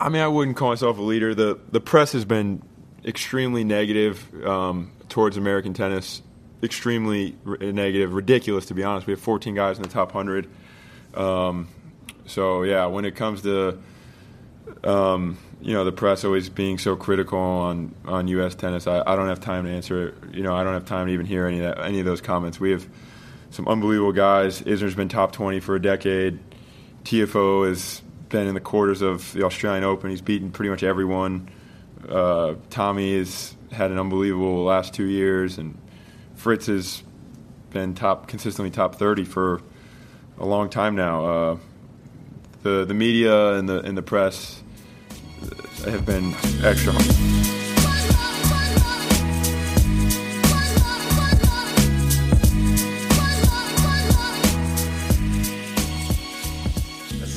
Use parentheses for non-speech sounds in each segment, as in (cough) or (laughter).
I mean, I wouldn't call myself a leader. The, the press has been extremely negative um, towards American tennis. Extremely r- negative, ridiculous to be honest. We have 14 guys in the top 100. Um, so, yeah, when it comes to um, you know the press always being so critical on on U.S. tennis. I, I don't have time to answer it. You know, I don't have time to even hear any of that, any of those comments. We have some unbelievable guys. Isner's been top 20 for a decade. TFO has been in the quarters of the Australian Open. He's beaten pretty much everyone. Uh, Tommy has had an unbelievable last two years, and Fritz has been top consistently top 30 for a long time now. Uh, the the media and the and the press have been extra.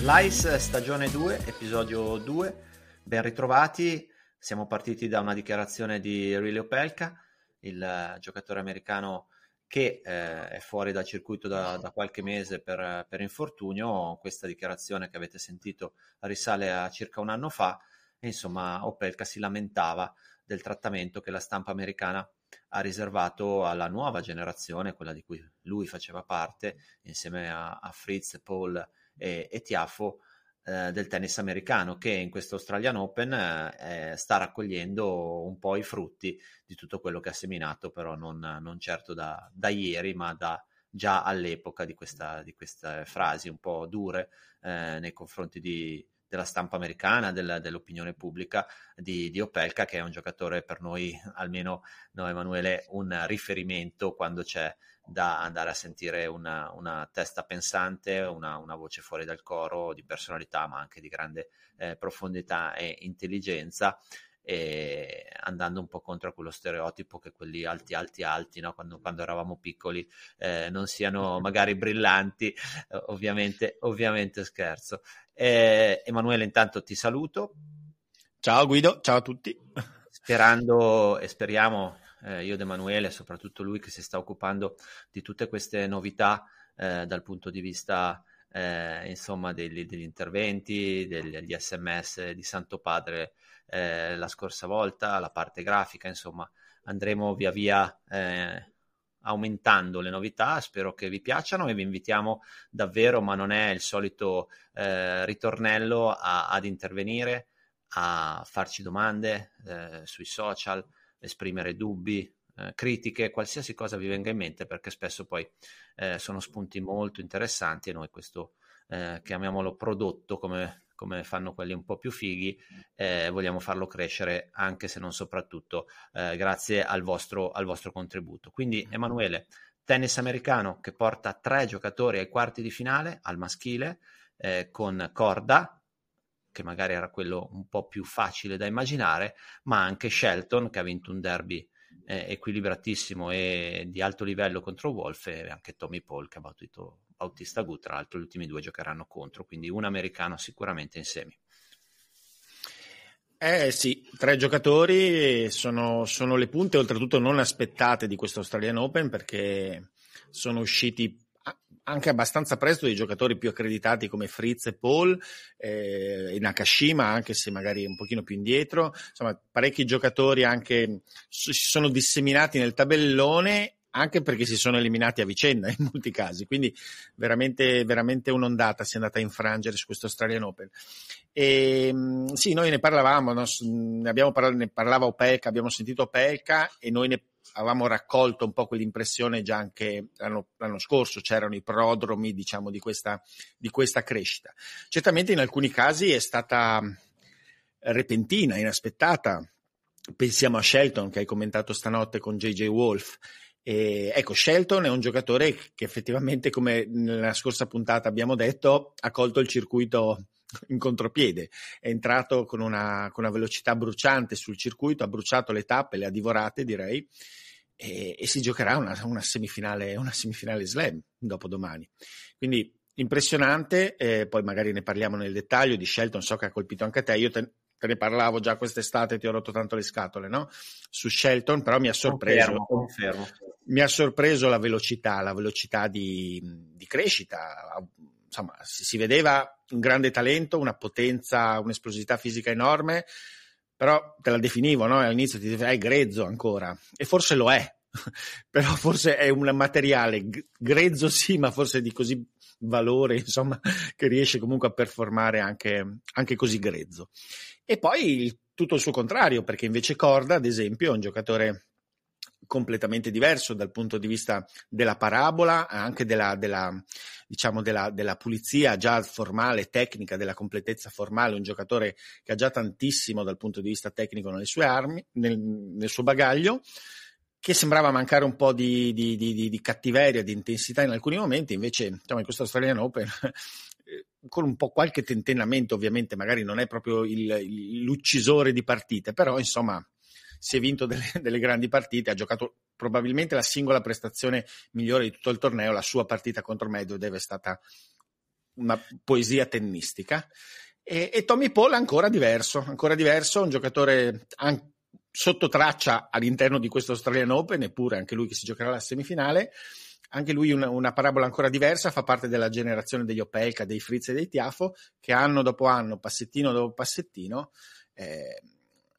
Slice stagione 2, episodio 2. Ben ritrovati. Siamo partiti da una dichiarazione di Riley Opelka, il uh, giocatore americano che eh, è fuori dal circuito da, da qualche mese per, per, infortunio. Questa dichiarazione che avete sentito risale a circa un anno fa. E, insomma, Opelka si lamentava del trattamento che la stampa americana ha riservato alla nuova generazione, quella di cui lui faceva parte, insieme a, a Fritz, Paul e, e Tiafo, eh, del tennis americano che in questo Australian Open eh, sta raccogliendo un po' i frutti di tutto quello che ha seminato, però non, non certo da, da, ieri, ma da, già all'epoca di, questa, di queste frasi un po' dure eh, nei confronti di, della stampa americana, del, dell'opinione pubblica di, di, Opelka, che è un giocatore per noi, almeno noi Emanuele, un riferimento quando c'è da andare a sentire una, una testa pensante, una, una, voce fuori dal coro di personalità, ma anche di grande eh, profondità e intelligenza. E andando un po' contro quello stereotipo che quelli alti, alti, alti, no? quando, quando, eravamo piccoli, eh, non siano magari brillanti, eh, ovviamente, ovviamente scherzo. Emanuele, intanto ti saluto. Ciao Guido, ciao a tutti. Sperando e speriamo eh, io ed Emanuele, soprattutto lui che si sta occupando di tutte queste novità eh, dal punto di vista eh, insomma degli, degli interventi, degli, degli, sms di Santo Padre eh, la scorsa volta, la parte grafica, insomma andremo via via eh, aumentando le novità, spero che vi piacciono e vi invitiamo davvero, ma non è il solito eh, ritornello a, ad intervenire, a farci domande eh, sui social, esprimere dubbi, eh, critiche, qualsiasi cosa vi venga in mente, perché spesso poi eh, sono spunti molto interessanti e noi questo, eh, chiamiamolo prodotto, come, come, fanno quelli un po' più fighi, eh, vogliamo farlo crescere anche se non soprattutto eh, grazie al vostro, al vostro contributo. Quindi Emanuele, tennis americano che porta tre giocatori ai quarti di finale al maschile eh, con Corda, che magari era quello un po' più facile da immaginare, ma anche Shelton che ha vinto un derby eh, equilibratissimo e di alto livello contro Wolf e anche Tommy Paul che ha battuto Bautista Gut, tra l'altro gli ultimi due giocheranno contro, quindi un americano sicuramente in semi. Eh sì, tre giocatori sono, sono le punte oltretutto non aspettate di questo Australian Open perché sono usciti anche abbastanza presto dei giocatori più accreditati come Fritz e Paul eh, e Nakashima, anche se magari un pochino più indietro. Insomma, parecchi giocatori anche si sono disseminati nel tabellone anche perché si sono eliminati a vicenda (laughs) in molti casi, quindi veramente, veramente un'ondata si è andata a infrangere su questo Australian Open. E, ehm, sì, noi ne parlavamo, no? ne, parlato, ne parlava Opelka, abbiamo sentito Opelka e noi ne avevamo raccolto un po' quell'impressione già anche l'anno, l'anno scorso, c'erano i prodromi diciamo, di, questa, di questa crescita. Certamente in alcuni casi è stata repentina, inaspettata. Pensiamo a Shelton che hai commentato stanotte con JJ Wolf. E, ecco, Shelton è un giocatore che effettivamente, come nella scorsa puntata abbiamo detto, ha colto il circuito (laughs) in contropiede, è entrato con una, con una velocità bruciante sul circuito, ha bruciato le tappe, le ha divorate direi, e, e si giocherà una, una, semifinale, una semifinale slam dopo domani. Quindi impressionante, eh, poi magari ne parliamo nel dettaglio di Shelton, so che ha colpito anche te, io te, te ne parlavo già quest'estate, ti ho rotto tanto le scatole, no? Su Shelton, però mi ha sorpreso, confermo, confermo. Mi ha sorpreso la velocità, la velocità di, di crescita, insomma, si, vedeva un grande talento, una potenza, un'esplosività fisica enorme, però te la definivo, no? All'inizio ti dicevo, è grezzo ancora, e forse lo è, (laughs) però forse è un materiale grezzo sì, ma forse di così valore, insomma, (laughs) che riesce comunque a performare anche, anche così grezzo. E poi tutto il suo contrario, perché invece Corda, ad esempio, è un giocatore completamente diverso dal punto di vista della parabola, anche della, della, diciamo della, della, pulizia già formale, tecnica, della completezza formale, un giocatore che ha già tantissimo dal punto di vista tecnico nelle sue armi, nel, nel suo bagaglio, che sembrava mancare un po' di, di, di, di, cattiveria, di intensità in alcuni momenti, invece diciamo, in questo Australian Open (laughs) con un po' qualche tentennamento, ovviamente magari non è proprio il, l'uccisore di partite, però insomma si è vinto delle, (laughs) delle, grandi partite, ha giocato probabilmente la singola prestazione migliore di tutto il torneo, la sua partita contro Medvedev è stata una poesia tennistica. E, e Tommy Paul ancora diverso, ancora diverso, un giocatore anche sotto traccia all'interno di questo Australian Open, eppure anche lui che si giocherà la semifinale. Anche lui una, una, parabola ancora diversa, fa parte della generazione degli Opelka, dei Fritz e dei Tiafo, che anno dopo anno, passettino dopo passettino, eh,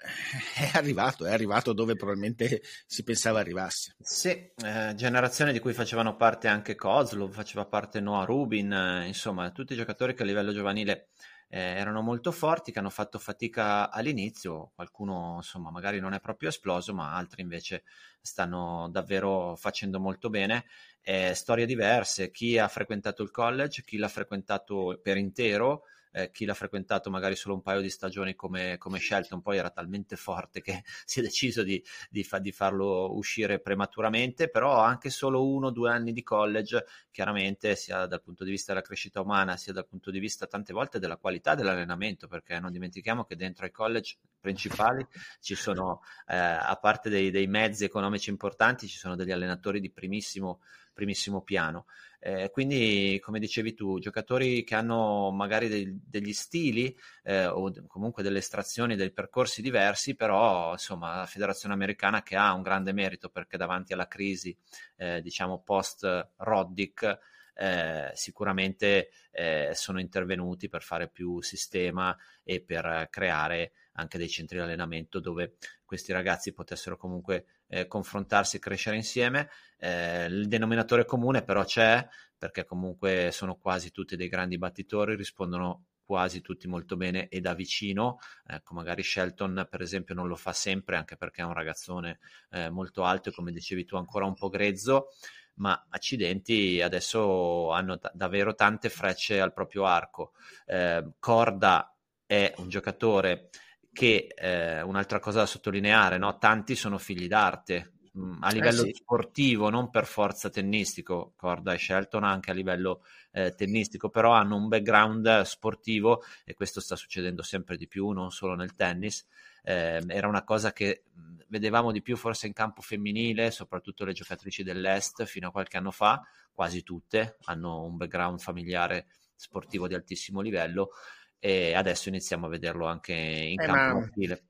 (laughs) è arrivato, è arrivato dove probabilmente si pensava arrivasse. Sì, eh, generazione di cui facevano parte anche Kozlov, faceva parte Noah Rubin, eh, insomma, tutti giocatori che a livello giovanile eh, erano molto forti, che hanno fatto fatica all'inizio, qualcuno insomma magari non è proprio esploso, ma altri invece stanno davvero facendo molto bene. Eh, storie diverse, chi ha frequentato il college, chi l'ha frequentato per intero, eh, chi l'ha frequentato magari solo un paio di stagioni come, come Shelton poi era talmente forte che (laughs) si è deciso di, di, fa, di, farlo uscire prematuramente, però anche solo uno o due anni di college, chiaramente sia dal punto di vista della crescita umana, sia dal punto di vista tante volte della qualità dell'allenamento, perché non dimentichiamo che dentro ai college principali ci sono, eh, a parte dei, dei mezzi economici importanti, ci sono degli allenatori di primissimo primissimo piano. Eh, quindi, come dicevi tu, giocatori che hanno magari dei, degli stili eh, o comunque delle estrazioni, dei percorsi diversi, però insomma la federazione americana che ha un grande merito perché davanti alla crisi, eh, diciamo, post-Roddick, eh, sicuramente eh, sono intervenuti per fare più sistema e per creare anche dei centri di allenamento dove questi ragazzi potessero comunque eh, confrontarsi e crescere insieme. Eh, il denominatore comune però c'è perché comunque sono quasi tutti dei grandi battitori, rispondono quasi tutti molto bene e da vicino. Ecco, magari Shelton, per esempio, non lo fa sempre, anche perché è un ragazzone eh, molto alto e, come dicevi tu, ancora un po' grezzo. Ma accidenti adesso hanno t- davvero tante frecce al proprio arco. Eh, Corda è un giocatore che eh, un'altra cosa da sottolineare, no? tanti sono figli d'arte mh, mm, a eh, livello eh sì. sportivo, non per forza tennistico, Corda e Shelton anche a livello eh, tennistico, però hanno un background sportivo e questo sta succedendo sempre di più, non solo nel tennis. Eh, era una cosa che mm, vedevamo di più forse in campo femminile, soprattutto le giocatrici dell'Est fino a qualche anno fa, quasi tutte hanno un background familiare sportivo di altissimo livello e adesso iniziamo a vederlo anche in eh, campo maschile.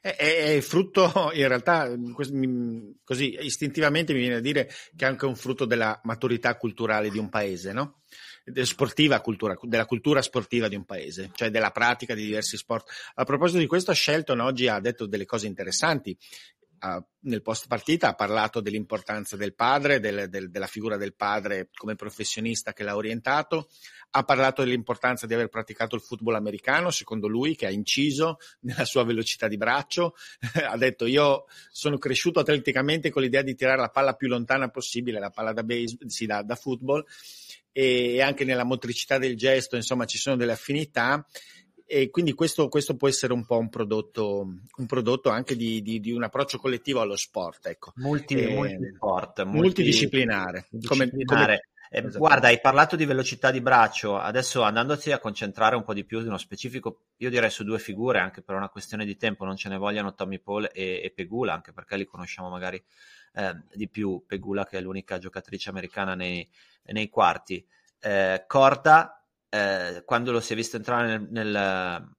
È, è, frutto, in realtà, così istintivamente mi viene a dire che è anche un frutto della maturità culturale di un paese, no? Sportiva cultura, della cultura sportiva di un paese, cioè della pratica di diversi sport. A proposito di questo, Shelton oggi ha detto delle cose interessanti nel post partita ha parlato dell'importanza del padre, del, del, della figura del padre come professionista che l'ha orientato, ha parlato dell'importanza di aver praticato il football americano, secondo lui, che ha inciso nella sua velocità di braccio, (laughs) ha detto io sono cresciuto atleticamente con l'idea di tirare la palla più lontana possibile, la palla da, baseball, sì, da, da football, e anche nella motricità del gesto, insomma, ci sono delle affinità e quindi questo, questo, può essere un po' un prodotto, un prodotto anche di, di, di un approccio collettivo allo sport. Ecco. Multi, eh, multisport, multidisciplinare. Come, come, Eh, guarda, hai parlato di velocità di braccio, adesso andandoti a concentrare un po' di più di uno specifico, io direi su due figure, anche per una questione di tempo, non ce ne vogliano Tommy Paul e, e Pegula, anche perché li conosciamo magari eh, di più, Pegula che è l'unica giocatrice americana nei, nei quarti. Eh, Corda, eh, quando lo si è visto entrare nel, nel,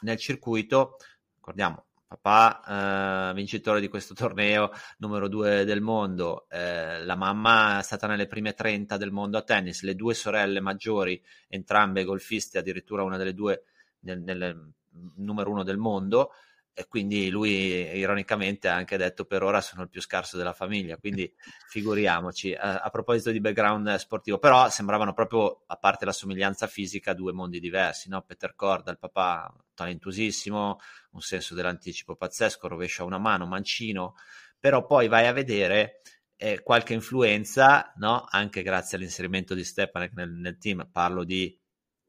nel circuito, ricordiamo, papà eh, vincitore di questo torneo, numero due del mondo, eh, la mamma è stata nelle prime 30 del mondo a tennis, le due sorelle maggiori, entrambe golfiste, addirittura una delle due nel, nel numero uno del mondo, e quindi lui ironicamente ha anche detto per ora sono il più scarso della famiglia, quindi (laughs) figuriamoci. A, a, proposito di background sportivo, però sembravano proprio, a parte la somiglianza fisica, due mondi diversi, no? Peter Corda, il papà talentosissimo, un senso dell'anticipo pazzesco, rovescia una mano, mancino, però poi vai a vedere eh, qualche influenza, no? Anche grazie all'inserimento di Stepanek nel, nel team, parlo di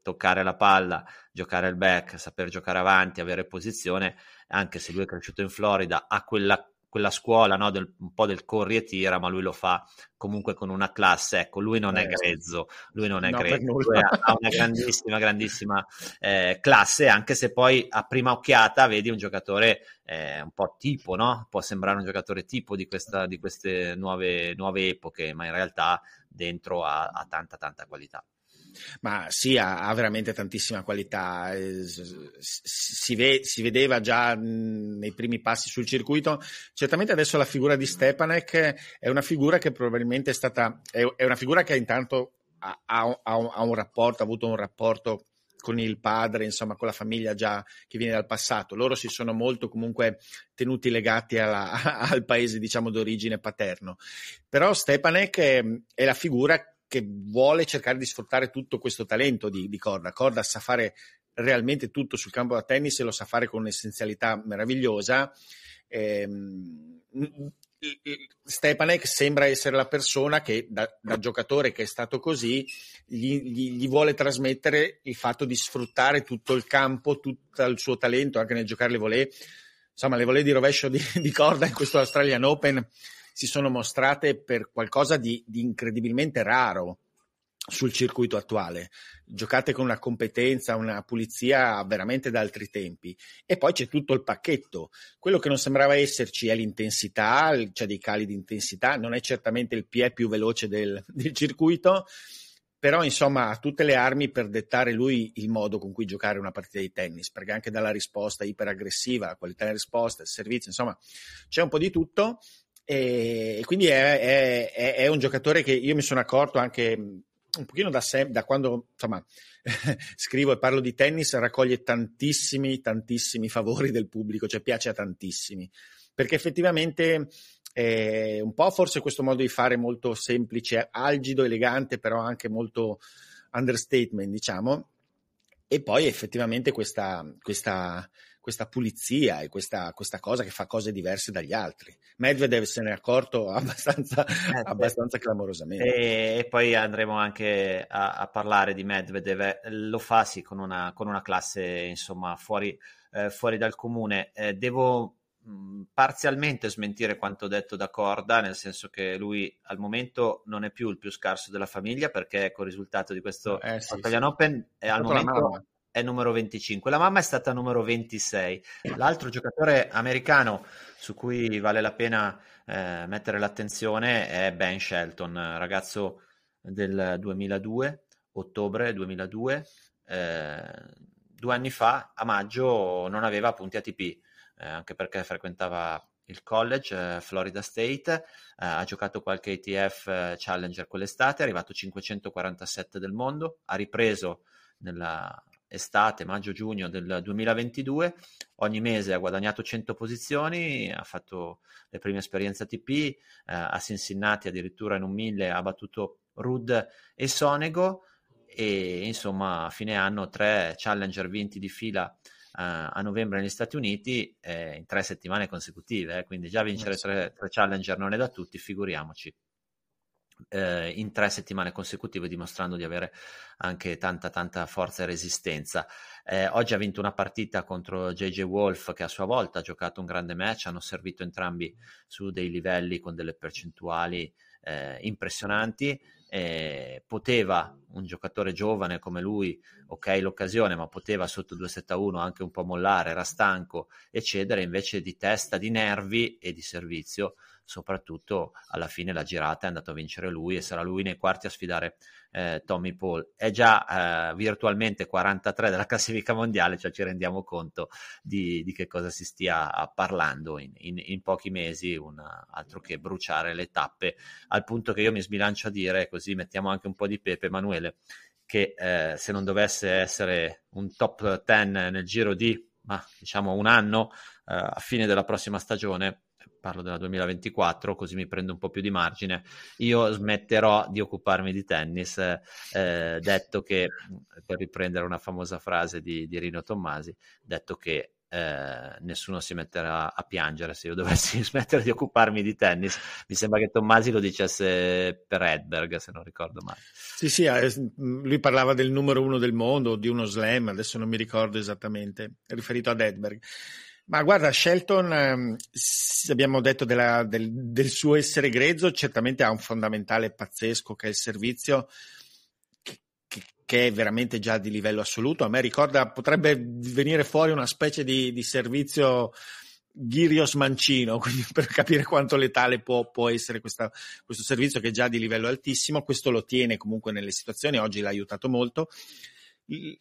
toccare la palla, giocare il back, saper giocare avanti, avere posizione, anche se lui è cresciuto in Florida, ha quella, quella scuola no, del, un po' del corri e tira, ma lui lo fa comunque con una classe. Ecco, lui non eh, è grezzo, lui non è no, grezzo, ha una grandissima, grandissima eh, classe, anche se poi a prima occhiata vedi un giocatore eh, un po' tipo, no? Può sembrare un giocatore tipo di, questa, di queste nuove, nuove epoche, ma in realtà dentro ha, ha tanta, tanta qualità. Ma sì, ha, ha veramente tantissima qualità. Eh, si, ve, si, vedeva già nei primi passi sul circuito. Certamente adesso la figura di Stepanek è una figura che probabilmente è stata. È, una figura che intanto ha, ha, ha un rapporto, ha avuto un rapporto con il padre, insomma, con la famiglia già che viene dal passato. Loro si sono molto comunque tenuti legati alla, (laughs) al paese, diciamo, d'origine paterno. Però Stepanek è, è la figura che vuole cercare di sfruttare tutto questo talento di, di Corda. Corda sa fare realmente tutto sul campo da tennis e lo sa fare con un'essenzialità meravigliosa. Ehm, Stepanek sembra essere la persona che da, da, giocatore che è stato così gli, gli, gli, vuole trasmettere il fatto di sfruttare tutto il campo, tutto il suo talento anche nel giocare le volée. Insomma, le volée di rovescio di, di corda in questo Australian Open si sono mostrate per qualcosa di, di incredibilmente raro sul circuito attuale, giocate con una competenza, una pulizia veramente da altri tempi. E poi c'è tutto il pacchetto. Quello che non sembrava esserci è l'intensità, c'è cioè dei cali di intensità, non è certamente il piè più veloce del, (laughs) del circuito, però insomma ha tutte le armi per dettare lui il modo con cui giocare una partita di tennis, perché anche dalla risposta iperaggressiva, la qualità della risposta, il servizio, insomma c'è un po' di tutto e, quindi è, è, è, un giocatore che io mi sono accorto anche un pochino da, sem- da quando insomma, (laughs) scrivo e parlo di tennis, raccoglie tantissimi, tantissimi favori del pubblico, cioè piace a tantissimi, perché effettivamente è un po' forse questo modo di fare molto semplice, algido, elegante, però anche molto understatement, diciamo, e poi effettivamente questa, questa questa pulizia e questa, questa, cosa che fa cose diverse dagli altri. Medvedev se ne è accorto (laughs) abbastanza, eh, abbastanza clamorosamente. E, e, poi andremo anche a, a, parlare di Medvedev. Lo fa sì con una, con una classe insomma fuori, eh, fuori dal comune. Eh, devo parzialmente smentire quanto detto da Corda, nel senso che lui al momento non è più il più scarso della famiglia perché con il risultato di questo eh, sì, Australian sì. Open è al momento è numero 25, la mamma è stata numero 26. L'altro giocatore americano su cui vale la pena eh, mettere l'attenzione è Ben Shelton, ragazzo del 2002, ottobre 2002. Eh, due anni fa, a maggio, non aveva punti ATP, eh, anche perché frequentava il college, eh, Florida State, eh, ha giocato qualche ATF eh, Challenger quell'estate, è arrivato 547 del mondo, ha ripreso nella estate, maggio-giugno del 2022, ogni mese ha guadagnato 100 posizioni, ha fatto le prime esperienze ATP, eh, a Cincinnati addirittura in un mille ha battuto Rud e Sonego e insomma a fine anno tre challenger vinti di fila eh, a novembre negli Stati Uniti eh, in tre settimane consecutive, eh, quindi già vincere tre, tre challenger non è da tutti, figuriamoci eh, in tre settimane consecutive dimostrando di avere anche tanta tanta forza e resistenza. Eh, oggi ha vinto una partita contro JJ Wolf che a sua volta ha giocato un grande match, hanno servito entrambi su dei livelli con delle percentuali eh, impressionanti. eh, poteva un giocatore giovane come lui, ok l'occasione, ma poteva sotto 2-7-1 anche un po' mollare, era stanco e cedere invece di testa, di nervi e di servizio soprattutto alla fine la girata è andato a vincere lui e sarà lui nei quarti a sfidare eh, Tommy Paul. È già eh, virtualmente 43 della (laughs) classifica mondiale, cioè ci rendiamo conto di, di che cosa si stia parlando in, in, in pochi mesi, un, altro che bruciare le tappe, al punto che io mi sbilancio a dire, così mettiamo anche un po' di pepe, Emanuele, che eh, se non dovesse essere un top 10 nel giro di ma, diciamo un anno eh, a fine della prossima stagione parlo della 2024, così mi prendo un po' più di margine, io smetterò di occuparmi di tennis, eh, detto che, per riprendere una famosa frase di, di Rino Tommasi, detto che eh, nessuno si metterà a piangere se io dovessi (laughs) smettere di occuparmi di tennis. Mi sembra che Tommasi lo dicesse per Edberg, se non ricordo male. Sì, sì, eh, lui parlava del numero uno del mondo, di uno slam, adesso non mi ricordo esattamente, riferito ad Edberg. Ma guarda, Shelton, ehm, abbiamo detto della, del, del, suo essere grezzo, certamente ha un fondamentale pazzesco che è il servizio, che, che, è veramente già di livello assoluto. A me ricorda, potrebbe venire fuori una specie di, di servizio Ghirios Mancino, (laughs) per capire quanto letale può, può essere questa, questo servizio che è già di livello altissimo. Questo lo tiene comunque nelle situazioni, oggi l'ha aiutato molto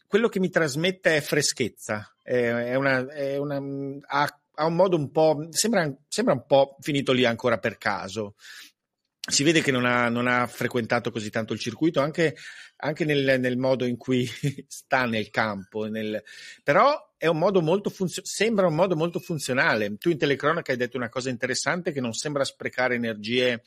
quello che mi trasmette è freschezza, è una, è una, ha, ha, un modo un po', sembra, sembra, un po' finito lì ancora per caso. Si vede che non ha, non ha frequentato così tanto il circuito, anche, anche nel, nel, modo in cui (laughs) sta nel campo, nel, però un funzio- sembra un modo molto funzionale. Tu in telecronaca hai detto una cosa interessante che non sembra sprecare energie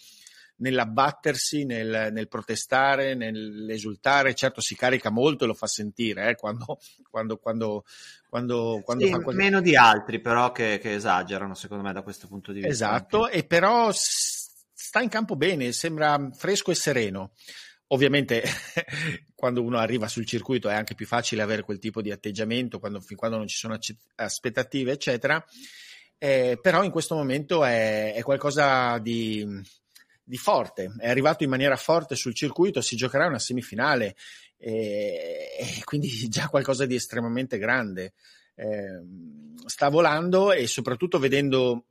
nell'abbattersi, nel, nel, protestare, nell'esultare. Certo si carica molto e lo fa sentire eh, quando, quando, quando, quando, quando sì, fa qualche... Meno di altri però che, che, esagerano secondo me da questo punto di vista. Esatto, anche. e però sta in campo bene, sembra fresco e sereno. Ovviamente (laughs) quando uno arriva sul circuito è anche più facile avere quel tipo di atteggiamento quando, fin quando non ci sono aspettative, eccetera. Eh, però in questo momento è, è qualcosa di, di forte, è arrivato in maniera forte sul circuito, si giocherà una semifinale e, e quindi (laughs) già qualcosa di estremamente grande. Eh, sta volando e soprattutto vedendo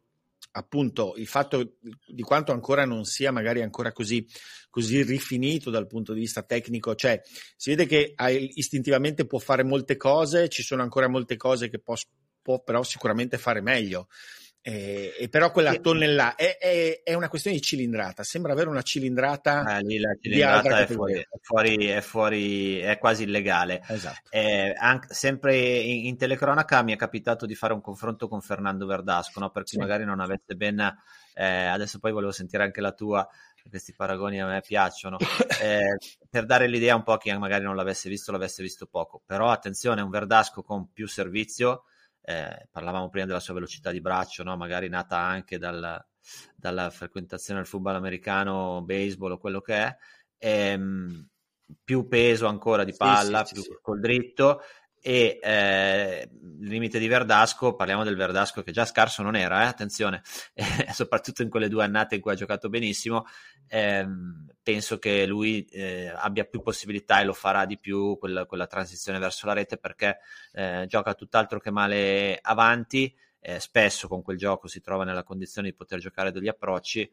appunto il fatto di quanto ancora non sia magari ancora così, così rifinito dal punto di vista tecnico, cioè si vede che istintivamente può fare molte cose, ci sono ancora molte cose che può, può però sicuramente fare meglio. Eh, e però quella tonnellata è, è, è, una questione di cilindrata, sembra avere una cilindrata, eh, lì la cilindrata è fuori, è, fuori, è, fuori, è quasi illegale. Esatto. Eh, anche, sempre in, in, telecronaca mi è capitato di fare un confronto con Fernando Verdasco, no? per chi sì. magari non avesse ben, eh, adesso poi volevo sentire anche la tua, questi paragoni a me piacciono, (coughs) eh, per dare l'idea un po' a chi magari non l'avesse visto, l'avesse visto poco, però attenzione, un Verdasco con più servizio eh, parlavamo prima della sua velocità di braccio, no? magari nata anche dal, dalla frequentazione del football americano, baseball o quello che è, ehm, più peso ancora di palla, sì, sì, più sì, col dritto e eh, limite di Verdasco, parliamo del Verdasco che già scarso non era, eh, attenzione, (laughs) eh, soprattutto in quelle due annate in cui ha giocato benissimo, ehm, penso che lui eh, abbia più possibilità e lo farà di più quella, quella transizione verso la rete perché eh, gioca tutt'altro che male avanti, eh, spesso con quel gioco si trova nella condizione di poter giocare degli approcci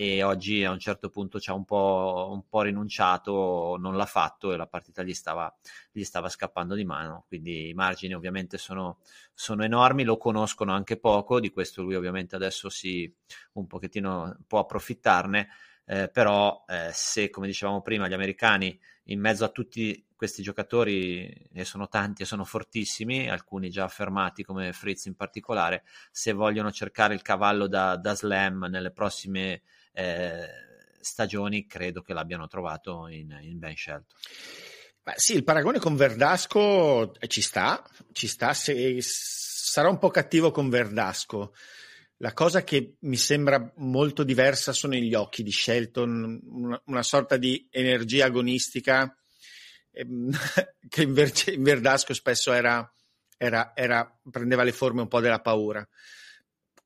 e oggi a un certo punto ci ha un po', un po', rinunciato, non l'ha fatto e la partita gli stava, gli stava scappando di mano. Quindi i margini ovviamente sono, sono, enormi, lo conoscono anche poco, di questo lui ovviamente adesso si un pochettino può approfittarne, eh, però eh, se come dicevamo prima gli americani in mezzo a tutti questi giocatori, e sono tanti e sono fortissimi, alcuni già affermati come Fritz in particolare, se vogliono cercare il cavallo da, da slam nelle prossime stagioni credo che l'abbiano trovato in, in ben scelto. Beh, sì, il paragone con Verdasco eh, ci sta, ci sta, se, sarà un po' cattivo con Verdasco. La cosa che mi sembra molto diversa sono gli occhi di Shelton, una, una sorta di energia agonistica ehm, (laughs) che invece in Verdasco spesso era, era, era, prendeva le forme un po' della paura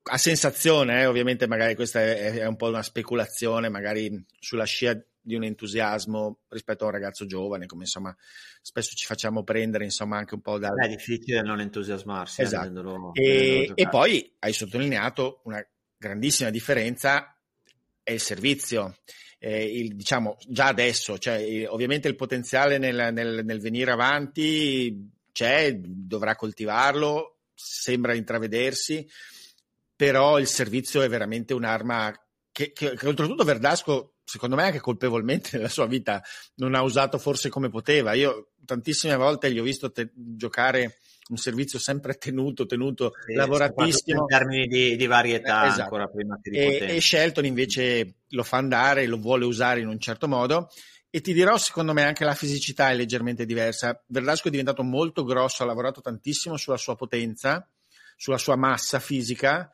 a sensazione, eh, ovviamente magari questa è, è, un po' una speculazione, magari sulla scia di un entusiasmo rispetto a un ragazzo giovane, come insomma spesso ci facciamo prendere insomma anche un po' da... È difficile non entusiasmarsi. Eh, esatto. Vedendolo, e, e poi hai sottolineato una grandissima differenza è il servizio. Eh, il, diciamo già adesso, cioè, ovviamente il potenziale nel, nel, nel venire avanti c'è, dovrà coltivarlo, sembra intravedersi, però il servizio è veramente un'arma che, che, che oltretutto Verdasco, secondo me anche colpevolmente nella sua vita, non ha usato forse come poteva. Io tantissime volte gli ho visto te- giocare un servizio sempre tenuto, tenuto, sì, lavoratissimo. In termini di, di varietà, eh, esatto. ancora prima che di e, e Shelton invece lo fa andare, lo vuole usare in un certo modo. E ti dirò, secondo me, anche la fisicità è leggermente diversa. Verdasco è diventato molto grosso, ha lavorato tantissimo sulla sua potenza, sulla sua massa fisica,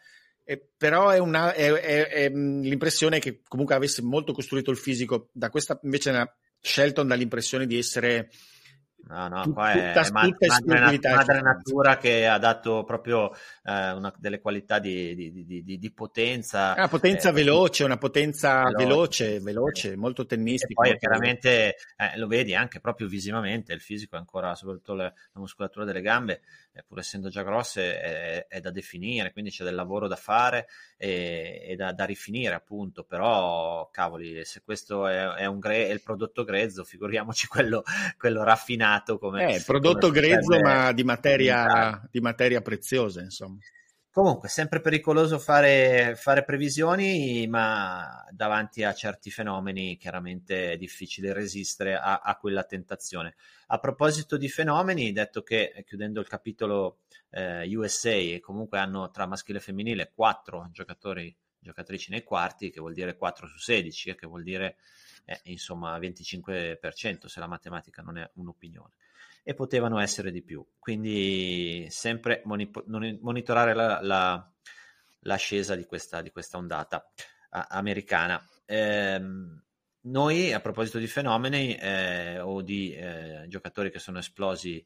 eh, però è, una, è, è, è, l'impressione che comunque avesse molto costruito il fisico. Da questa invece Shelton dà l'impressione di essere No, no, qua è, tutta, è madre, madre natura che ha dato proprio eh, una delle qualità di, di, di, di potenza. Una potenza eh, veloce, una potenza veloce, veloce, veloce molto tennistica. Poi chiaramente eh, lo vedi anche proprio visivamente, il fisico è ancora, soprattutto le, la muscolatura delle gambe, eh, pur essendo già grosse, è, è, da definire, quindi c'è del lavoro da fare e, e da, da, rifinire appunto, però cavoli, se questo è, è, gre- è il prodotto grezzo, figuriamoci quello, quello raffinato come... Eh, prodotto come grezzo ma di materia, di materia preziosa, insomma. Comunque, sempre pericoloso fare, fare, previsioni, ma davanti a certi fenomeni chiaramente è difficile resistere a, a, quella tentazione. A proposito di fenomeni, detto che chiudendo il capitolo eh, USA, comunque hanno tra maschile e femminile quattro giocatori, giocatrici nei quarti, che vuol dire 4 su 16, eh, che vuol dire eh, insomma 25% se la matematica non è un'opinione e potevano essere di più. Quindi sempre monitorare la, la, l'ascesa di questa, di questa ondata americana. Eh, noi, a proposito di fenomeni eh, o di eh, giocatori che sono esplosi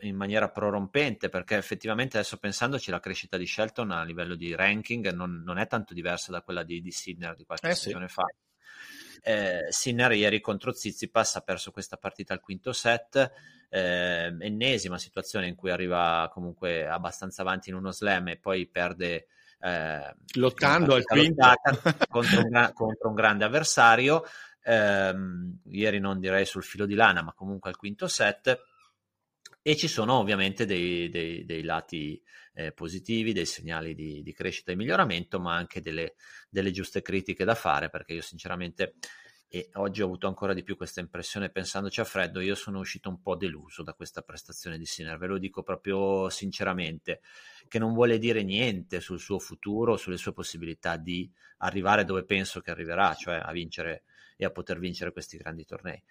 in maniera prorompente, perché effettivamente adesso pensandoci la crescita di Shelton a livello di ranking non, non è tanto diversa da quella di, di Sidner di qualche eh stagione sì. fa. Eh, Sinner ieri contro Zizipas ha perso questa partita al quinto set, eh, ennesima situazione in cui arriva comunque abbastanza avanti in uno slam e poi perde eh, lottando al quinto (laughs) contro un, contro un grande avversario. Eh, ieri non direi sul filo di lana, ma comunque al quinto set. E ci sono ovviamente dei, dei, dei lati eh, positivi, dei segnali di, di, crescita e miglioramento, ma anche delle, delle, giuste critiche da fare, perché io sinceramente, e oggi ho avuto ancora di più questa impressione pensandoci a freddo, io sono uscito un po' deluso da questa prestazione di Sinner, ve lo dico proprio sinceramente, che non vuole dire niente sul suo futuro, sulle sue possibilità di arrivare dove penso che arriverà, cioè a vincere e a poter vincere questi grandi tornei.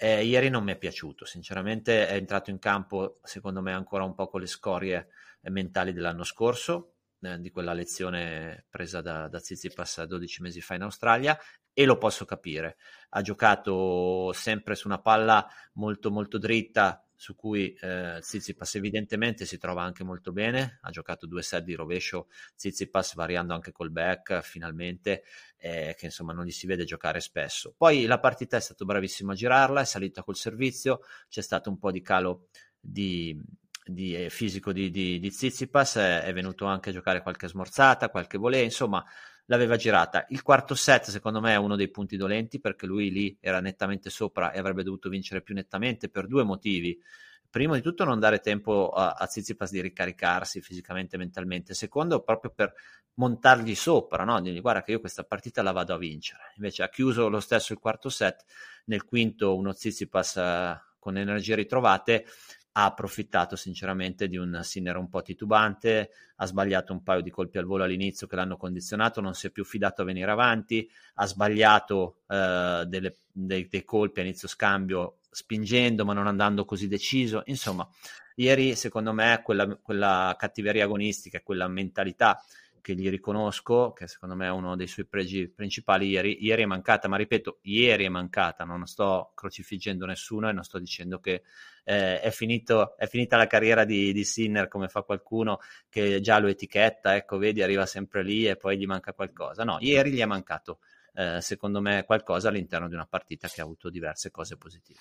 Eh, ieri non mi è piaciuto, sinceramente è entrato in campo secondo me ancora un po' con le scorie mentali dell'anno scorso, eh, di quella lezione presa da, da Zizipas 12 mesi fa in Australia e lo posso capire. Ha giocato sempre su una palla molto molto dritta su cui eh, Zizipas evidentemente si trova anche molto bene, ha giocato due set di rovescio Zizipas variando anche col back finalmente, eh, che insomma non gli si vede giocare spesso. Poi la partita è stato bravissimo a girarla, è salita col servizio, c'è stato un po' di calo di, di eh, fisico di, di, di Zizipas, è, è, venuto anche a giocare qualche smorzata, qualche volée, insomma l'aveva girata. Il quarto set secondo me è uno dei punti dolenti perché lui lì era nettamente sopra e avrebbe dovuto vincere più nettamente per due motivi. Primo di tutto non dare tempo a, a Zizipas di ricaricarsi fisicamente e mentalmente. Secondo proprio per montargli sopra, no? Dirgli guarda che io questa partita la vado a vincere. Invece ha chiuso lo stesso il quarto set, nel quinto uno Zizipas uh, con energie ritrovate ha approfittato sinceramente di un Sinner un po' titubante, ha sbagliato un paio di colpi al volo all'inizio che l'hanno condizionato, non si è più fidato a venire avanti, ha sbagliato eh, delle, dei, dei, colpi a inizio scambio spingendo ma non andando così deciso, insomma ieri secondo me quella, quella cattiveria agonistica, quella mentalità che gli riconosco, che secondo me è uno dei suoi pregi principali, ieri, ieri, è mancata, ma ripeto, ieri è mancata, non sto crocifiggendo nessuno e non sto dicendo che eh, è, finito, è, finita la carriera di, di, Sinner come fa qualcuno che già lo etichetta, ecco, vedi, arriva sempre lì e poi gli manca qualcosa. No, ieri gli è mancato eh, secondo me qualcosa all'interno di una partita che ha avuto diverse cose positive.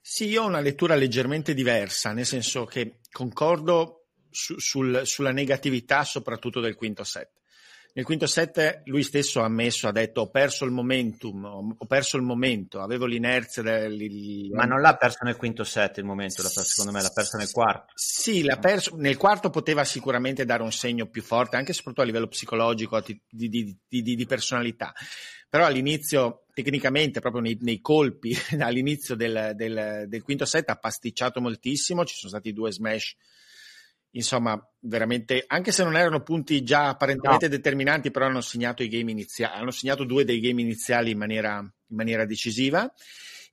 Sì, io ho una lettura leggermente diversa, nel senso che concordo su, sul, sulla negatività soprattutto del quinto set. Nel quinto set lui stesso ha ammesso, ha detto ho perso il momentum, ho perso il momento, avevo l'inerzia. Del, Ma non l'ha perso nel quinto set il momento, perso, secondo me l'ha perso nel quarto. Sì, l'ha perso, nel quarto poteva sicuramente dare un segno più forte, anche soprattutto a livello psicologico, di, di, di, di personalità. Però all'inizio, tecnicamente, proprio nei, nei colpi, (laughs) all'inizio del, del, del quinto set ha pasticciato moltissimo, ci sono stati due smash insomma, veramente, anche se non erano punti già apparentemente no. determinanti, però hanno segnato i game iniziali, hanno segnato due dei game iniziali in maniera, in maniera decisiva.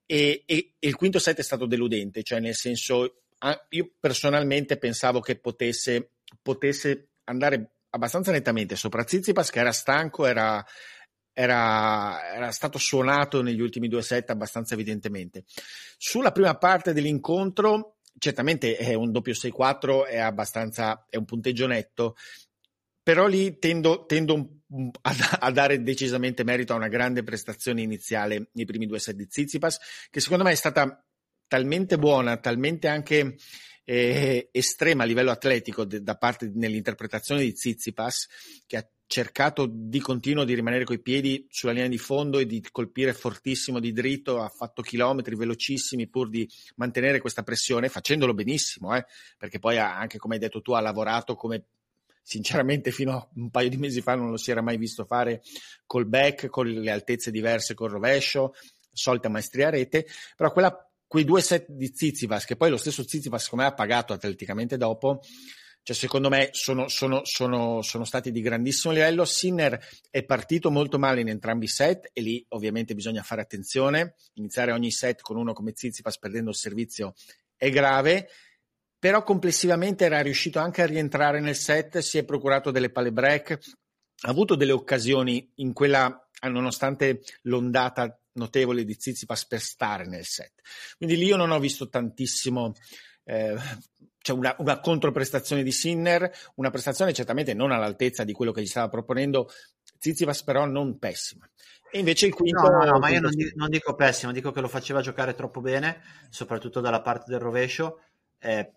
E, e, e, il quinto set è stato deludente, cioè nel senso, io personalmente pensavo che potesse, potesse andare abbastanza nettamente sopra Zizipas, che era stanco, era, era, era, stato suonato negli ultimi due set abbastanza evidentemente. Sulla prima parte dell'incontro certamente è un doppio 6-4, è abbastanza, è un punteggio netto, però lì tendo, tendo a, (laughs) a, dare decisamente merito a una grande prestazione iniziale nei primi due set di Zizipas, che secondo me è stata talmente buona, talmente anche eh, estrema a livello atletico de, da parte nell'interpretazione di Zizipas, che ha cercato di continuo di rimanere coi piedi sulla linea di fondo e di colpire fortissimo di dritto, ha fatto chilometri velocissimi pur di mantenere questa pressione, facendolo benissimo, eh, perché poi ha, anche come hai detto tu ha lavorato come sinceramente fino a un paio di mesi fa non lo si era mai visto fare col back, con le altezze diverse, col rovescio, solita maestria a rete, però quella, quei due set di Zizivas, che poi lo stesso Zizivas secondo me ha pagato atleticamente dopo, cioè, secondo me sono, sono, sono, sono, stati di grandissimo livello. Sinner è partito molto male in entrambi i set e lì ovviamente bisogna fare attenzione. Iniziare ogni set con uno come Zizipas perdendo il servizio è grave, però complessivamente era riuscito anche a rientrare nel set, si è procurato delle palle break, ha avuto delle occasioni in quella, nonostante l'ondata notevole di Zizipas per stare nel set. Quindi lì io non ho visto tantissimo eh, c'è una, una, controprestazione di Sinner, una prestazione certamente non all'altezza di quello che gli stava proponendo Zizipas, però non pessima. E invece il quinto... No, no, no ma io non dico, non dico pessimo, dico che lo faceva giocare troppo bene, soprattutto dalla parte del rovescio, eh,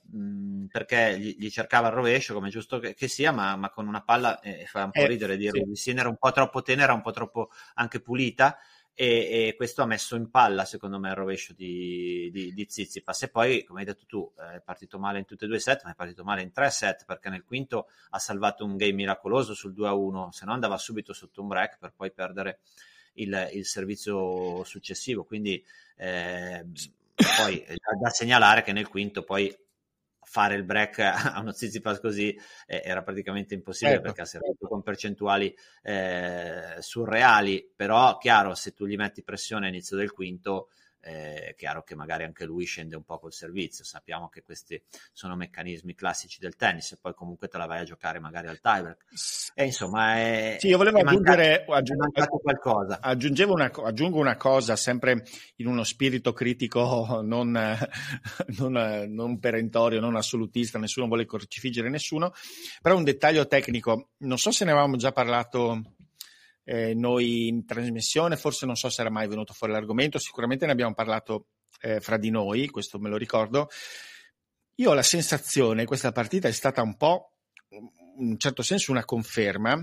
perché gli, gli, cercava il rovescio, come giusto che, che sia, ma, ma, con una palla, eh, fa un po' eh, ridere dirlo, sì. di Sinner un po' troppo tenera, un po' troppo anche pulita, e, e, questo ha messo in palla secondo me il rovescio di, di, di Zizipas e poi come hai detto tu è partito male in tutti e due i set ma è partito male in tre set perché nel quinto ha salvato un game miracoloso sul 2-1 se no andava subito sotto un break per poi perdere il, il servizio successivo. Quindi eh, poi da, da segnalare che nel quinto poi fare il break (laughs) a uno Zizipas così eh, era praticamente impossibile certo. perché ha servito con percentuali eh, surreali, però chiaro se tu gli metti pressione all'inizio del quinto è chiaro che magari anche lui scende un po' col servizio. Sappiamo che questi sono meccanismi classici del tennis e poi comunque te la vai a giocare magari al tiebreak. E insomma, è, sì, io volevo aggiungere mancato, qualcosa. Aggiungevo una, aggiungo una cosa, sempre in uno spirito critico non, non, non perentorio, non assolutista, nessuno vuole crocifiggere nessuno, però un dettaglio tecnico, non so se ne avevamo già parlato eh, noi in trasmissione, forse non so se era mai venuto fuori l'argomento, sicuramente ne abbiamo parlato eh, fra di noi, questo me lo ricordo. Io ho la sensazione, questa partita è stata un po', in un certo senso, una conferma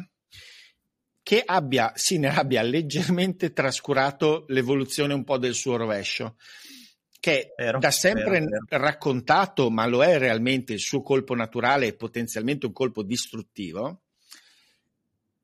che abbia, Sinner abbia leggermente trascurato l'evoluzione un po' del suo rovescio che vero, da sempre vero, vero. raccontato, ma lo è realmente il suo colpo naturale e potenzialmente un colpo distruttivo,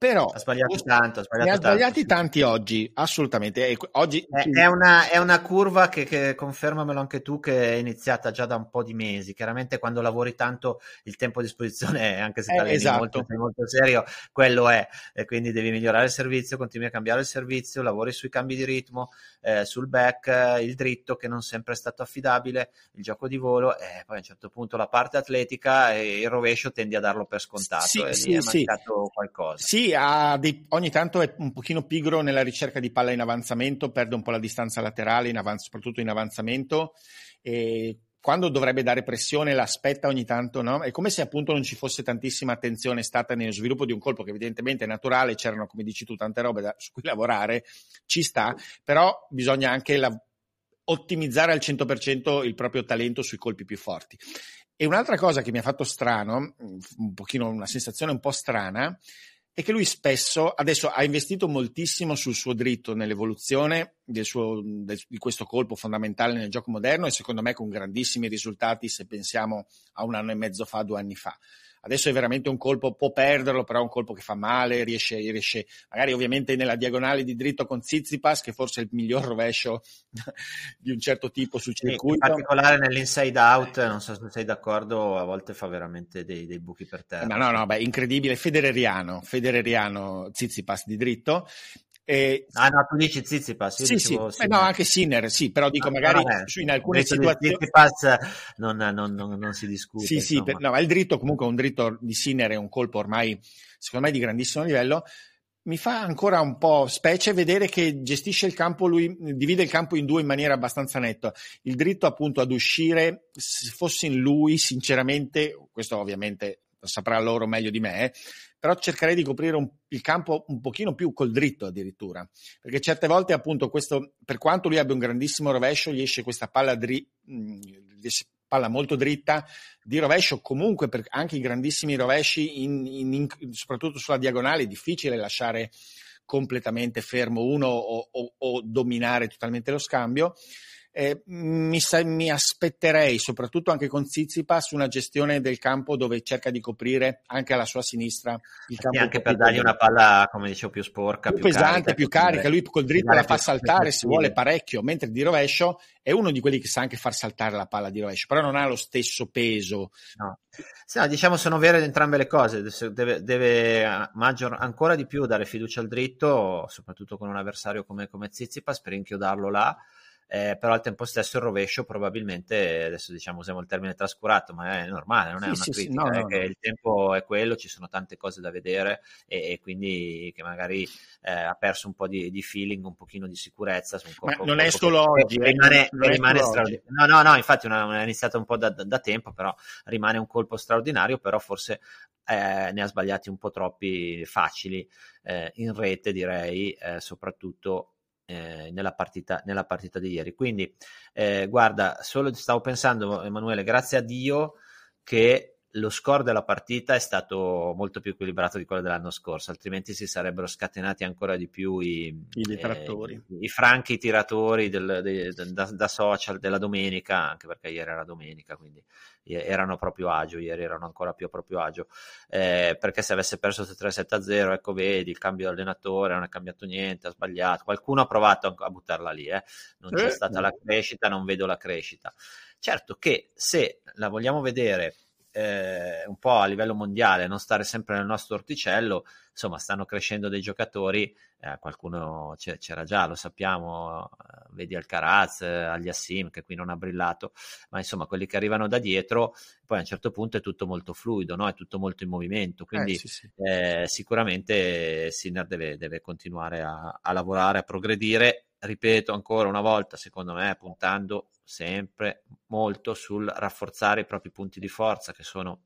però ha sbagliato tanto, ha sbagliato ne ha sbagliati tanto, tanti oggi, assolutamente. Oggi, è, è, una, è, una, curva che, che, confermamelo anche tu, che è iniziata già da un po' di mesi. Chiaramente quando lavori tanto il tempo a disposizione, (laughs) anche se eh, esatto. molto, molto serio, quello è. E quindi devi migliorare il servizio, continui a cambiare il servizio, lavori sui cambi di ritmo, eh, sul back, eh, il dritto che non sempre è stato affidabile, il gioco di volo e poi a un certo punto la parte atletica e il rovescio tendi a darlo per scontato sì, e sì, lì è mancato sì. qualcosa. Sì, dei, ogni tanto è un pochino pigro nella ricerca di palla in avanzamento, perde un po' la distanza laterale, in avanz, soprattutto in avanzamento. E quando dovrebbe dare pressione l'aspetta ogni tanto, no? È come se appunto non ci fosse tantissima attenzione stata nello sviluppo di un colpo che evidentemente è naturale, c'erano come dici tu tante robe da, su cui lavorare, ci sta, però bisogna anche la, ottimizzare al 100% il proprio talento sui colpi più forti. E un'altra cosa che mi ha fatto strano, un pochino una sensazione un po' strana, è che lui spesso adesso ha investito moltissimo sul suo dritto nell'evoluzione del suo, del, di questo colpo fondamentale nel gioco moderno e secondo me con grandissimi risultati se pensiamo a un anno e mezzo fa, due anni fa. Adesso è veramente un colpo, può perderlo, però è un colpo che fa male, riesce, riesce magari ovviamente nella diagonale di dritto con Zizipas, che forse è il miglior rovescio (laughs) di un certo tipo sul circuito. in particolare nell'inside out, non so se sei d'accordo, a volte fa veramente dei, dei buchi per terra. Ma no, no, beh, incredibile, federeriano, federeriano Zizipas di dritto. Eh, ah no, tu dici Zizipas. Sì, dicevo, sì, eh, no, anche Sinner, sì, però dico ah, magari vabbè, in alcune situazioni... Zizipas non, non, non, non, si discute. Sì, sì, per, no, ma il dritto comunque un dritto di Sinner è un colpo ormai, secondo me, di grandissimo livello. Mi fa ancora un po' specie vedere che gestisce il campo, lui divide il campo in due in maniera abbastanza netta. Il dritto appunto ad uscire, se fosse in lui, sinceramente, questo ovviamente saprà loro meglio di me, eh, però cercherei di coprire un, il campo un pochino più col dritto addirittura, perché certe volte appunto questo, per quanto lui abbia un grandissimo rovescio, gli esce questa palla, dri, mh, palla molto dritta di rovescio, comunque per anche i grandissimi rovesci, in, in, in, soprattutto sulla diagonale, è difficile lasciare completamente fermo uno o, o, o dominare totalmente lo scambio eh, mi, mi, aspetterei, soprattutto anche con Zizipas, una gestione del campo dove cerca di coprire anche alla sua sinistra il campo. E anche per dargli una palla, come dicevo, più sporca, più, più pesante, carica, più carica. Lui col dritto la fa saltare se vuole parecchio, mentre di rovescio è uno di quelli che sa anche far saltare la palla di rovescio, però non ha lo stesso peso. No. Sì, no, diciamo sono vere entrambe le cose, deve, deve eh, maggior, ancora di più dare fiducia al dritto, soprattutto con un avversario come, come Zizipas per inchiodarlo là eh, però al tempo stesso il rovescio probabilmente, adesso diciamo usiamo il termine trascurato, ma è normale, non è sì, una sì, critica, sì, no, è no, no. il tempo è quello, ci sono tante cose da vedere e, e quindi che magari eh, ha perso un po' di, di, feeling, un pochino di sicurezza. Un ma non è solo oggi, eh, rimane, rimane straordinario. No, no, no, infatti una, è iniziato un po' da, da, da, tempo, però rimane un colpo straordinario, però forse eh, ne ha sbagliati un po' troppi facili eh, in rete, direi, eh, soprattutto eh, nella, partita, nella, partita, di ieri. Quindi, eh, guarda, solo stavo pensando, Emanuele, grazie a Dio che lo score della partita è stato molto più equilibrato di quello dell'anno scorso, altrimenti si sarebbero scatenati ancora di più i, I, eh, i franchi tiratori del, de, de, da, da, social della domenica, anche perché ieri era domenica, quindi erano proprio agio, ieri erano ancora più a proprio agio, eh, perché se avesse perso 3-7-0, ecco vedi, il cambio di allenatore, non è cambiato niente, ha sbagliato, qualcuno ha provato a, buttarla lì, eh. non c'è eh, stata la crescita, non vedo la crescita. Certo che se la vogliamo vedere eh, un po' a livello mondiale, non stare sempre nel nostro orticello, insomma, stanno crescendo dei giocatori, eh, qualcuno c'era già, lo sappiamo, eh, vedi Alcaraz, eh, Aliassim che qui non ha brillato, ma insomma, quelli che arrivano da dietro, poi a un certo punto è tutto molto fluido, no? è tutto molto in movimento, quindi eh, sì, sì. Eh, sicuramente Sinner deve, deve continuare a, a lavorare, a progredire ripeto ancora una volta, secondo me, puntando sempre molto sul rafforzare i propri punti di forza, che sono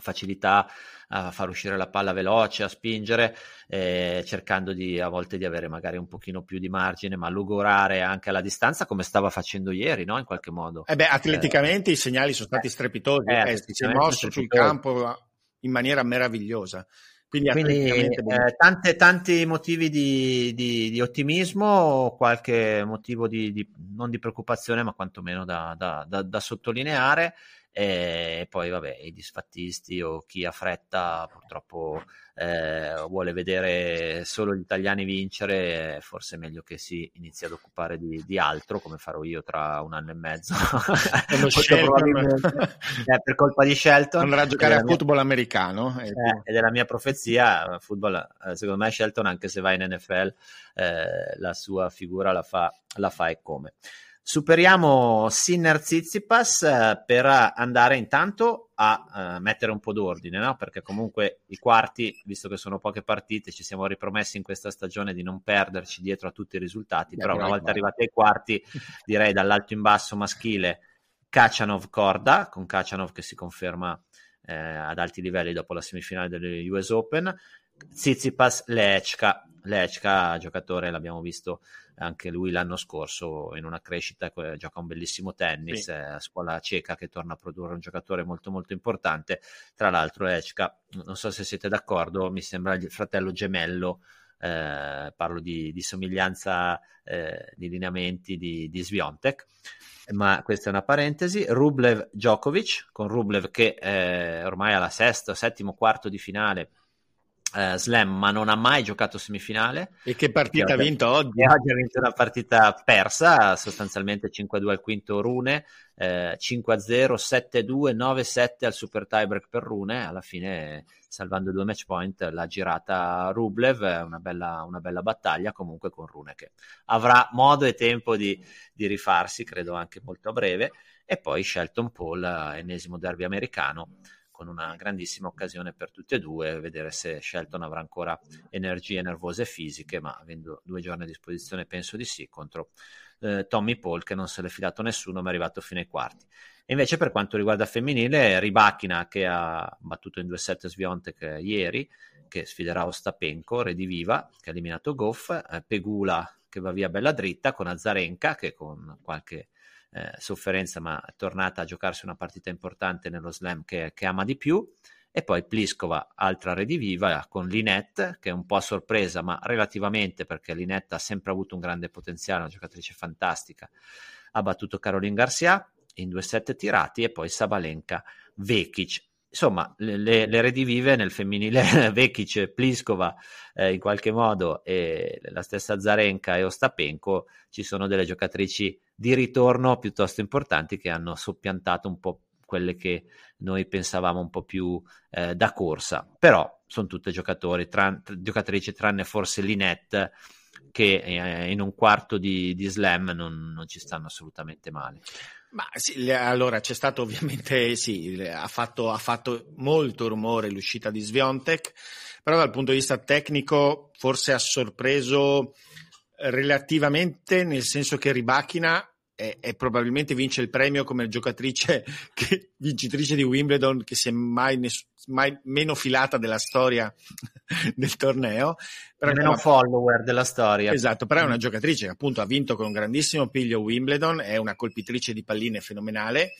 facilità a far uscire la palla veloce, a spingere, eh, cercando di a volte di avere magari un pochino più di margine, ma logorare anche alla distanza come stava facendo ieri, no? In qualche modo. Eh beh, atleticamente eh, i segnali sono stati strepitosi, eh, eh si è mosso sul campo in maniera meravigliosa. Quindi, Quindi eh, tante, tanti motivi di, di, di, ottimismo, qualche motivo di, di, non di preoccupazione, ma quantomeno da, da, da, da sottolineare e poi vabbè i disfattisti o chi ha fretta purtroppo eh, vuole vedere solo gli italiani vincere forse è meglio che si inizi ad occupare di, di altro come farò io tra un anno e mezzo. (laughs) (laughs) Eh, per colpa di Shelton. Andrà a giocare a football mia... americano eh, ed è la mia profezia football, eh, secondo me Shelton anche se va in NFL eh, la sua figura la fa, la fa e come Superiamo Sinner Zizipas eh, per andare intanto a uh, mettere un po' d'ordine, no? perché comunque i quarti, visto che sono poche partite, ci siamo ripromessi in questa stagione di non perderci dietro a tutti i risultati, yeah, però una volta arrivati ai quarti, (laughs) direi dall'alto in basso maschile Kachanov Korda, con Kachanov che si conferma eh, ad alti livelli dopo la semifinale delle US Open, Tsitsipas Lechka, Lechka, giocatore, l'abbiamo visto anche lui l'anno scorso in una crescita, gioca un bellissimo tennis, sì. a scuola ceca che torna a produrre un giocatore molto molto importante. Tra l'altro Lechka, non so se siete d'accordo, mi sembra il fratello gemello eh, parlo di, di somiglianza eh, di lineamenti di, di Sviontek ma questa è una parentesi. Rublev Djokovic, con Rublev che eh, ormai alla sesto, settimo, quarto di finale eh, slam, ma non ha mai giocato semifinale. E che partita ha vinto oggi? oggi ha vinto una partita persa, sostanzialmente 5-2 al quinto Rune, eh, 5-0, 7-2, 9-7 al super tiebreak per Rune. Alla fine, salvando due match point, l'ha girata Rublev. Una bella, una bella battaglia comunque con Rune che avrà modo e tempo di, di rifarsi, credo anche molto a breve. E poi Shelton Paul, ennesimo derby americano con una grandissima occasione per tutti e due, vedere se Shelton avrà ancora energie nervose e fisiche, ma avendo due giorni a disposizione penso di sì, contro eh, Tommy Paul che non se l'è filato nessuno ma è arrivato fino ai quarti. E invece per quanto riguarda femminile, Ribachina che ha battuto in 2-7 Sviontek ieri, che sfiderà Ostapenko, Rediviva che ha eliminato Goff, eh, Pegula che va via bella dritta con Azarenka che con qualche eh, sofferenza, ma è tornata a giocarsi una partita importante nello slam che, che ama di più. E poi Pliskova, altra rediviva, con Linette, che è un po' a sorpresa, ma relativamente perché Linette ha sempre avuto un grande potenziale, una giocatrice fantastica. Ha battuto Caroline Garcia in due set tirati e poi Sabalenka Vekic insomma, le, le, redivive nel femminile (laughs) Vekic, Pliskova eh, in qualche modo e la stessa Zarenka e Ostapenko ci sono delle giocatrici di ritorno piuttosto importanti che hanno soppiantato un po' quelle che noi pensavamo un po' più eh, da corsa, però sono tutte giocatori, tran- giocatrici tranne forse Linette che eh, in un quarto di, di slam non, non ci stanno assolutamente male. Ma sì, allora c'è stato ovviamente, sì, ha fatto, ha fatto, molto rumore l'uscita di Sviontek, però dal punto di vista tecnico forse ha sorpreso relativamente, nel senso che Ribachina e, e, probabilmente vince il premio come giocatrice (laughs) che, vincitrice di Wimbledon che si è mai, ness- mai meno filata della storia (laughs) del torneo. Però meno follower della storia. Esatto, però è una giocatrice che appunto ha vinto con un grandissimo piglio Wimbledon, è una colpitrice di palline fenomenale,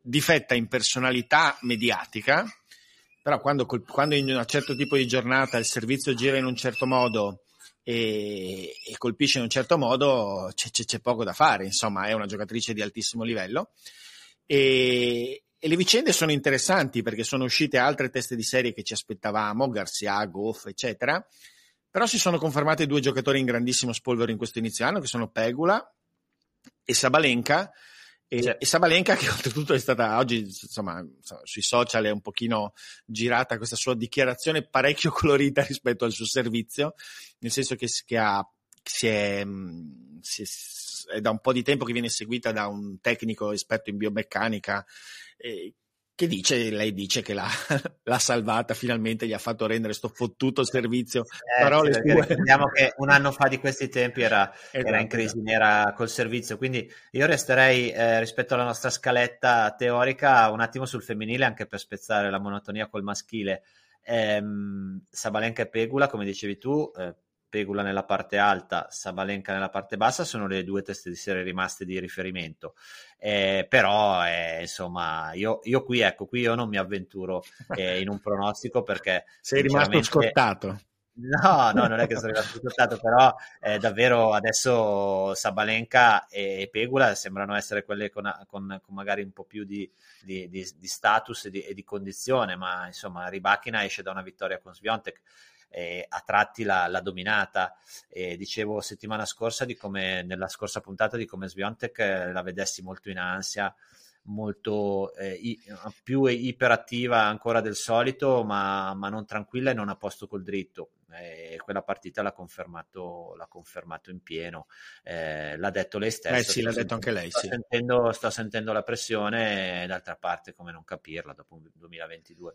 difetta in personalità mediatica, però quando, quando in un certo tipo di giornata il servizio gira in un certo modo e, e colpisce in un certo modo, c'è, c'è, c'è, poco da fare, insomma è una giocatrice di altissimo livello. E, e, le vicende sono interessanti perché sono uscite altre teste di serie che ci aspettavamo, Garcia, Goff, eccetera, però si sono confermati due giocatori in grandissimo spolvero in questo inizio anno che sono Pegula e Sabalenka, e, cioè. e, Sabalenka, che (laughs) oltretutto è stata oggi, insomma, sui social è un pochino girata questa sua dichiarazione parecchio (laughs) colorita rispetto al suo servizio, nel senso che, che ha, si è, si è, è, da un po' di tempo che viene seguita da un tecnico esperto in biomeccanica eh, che dice, lei dice che l'ha, (laughs) l'ha, salvata finalmente, gli ha fatto rendere sto fottuto servizio. Eh, Parole sì, ricordiamo che un anno fa di questi tempi era, esatto. era in crisi nera col servizio, quindi io resterei eh, rispetto alla nostra scaletta teorica un attimo sul femminile anche per spezzare la monotonia col maschile. Ehm, Sabalenka e Pegula, come dicevi tu, eh, Pegula nella parte alta, Sabalenka nella parte bassa sono le due teste di serie rimaste di riferimento. Eh, però, eh, insomma, io, io, qui, ecco, qui io non mi avventuro eh, in un pronostico perché... (laughs) Sei rimasto scottato. No, no, non è che sono rimasto scottato, però eh, davvero adesso Sabalenka e Pegula sembrano essere quelle con, con, con magari un po' più di, di, di, di status e di, e di, condizione, ma insomma Ribachina esce da una vittoria con Sviontek eh, a tratti l'ha, l'ha dominata. E dicevo settimana scorsa di come, nella scorsa puntata di come Sviontek eh, la vedessi molto in ansia, molto eh, i, più iperattiva ancora del solito, ma, ma, non tranquilla e non a posto col dritto. E quella partita l'ha confermato, l'ha confermato in pieno, eh, l'ha detto lei stessa. Eh sì, l'ha detto anche lei. Sto, sì. sentendo, sto sentendo la pressione, d'altra parte, come non capirla dopo un 2022.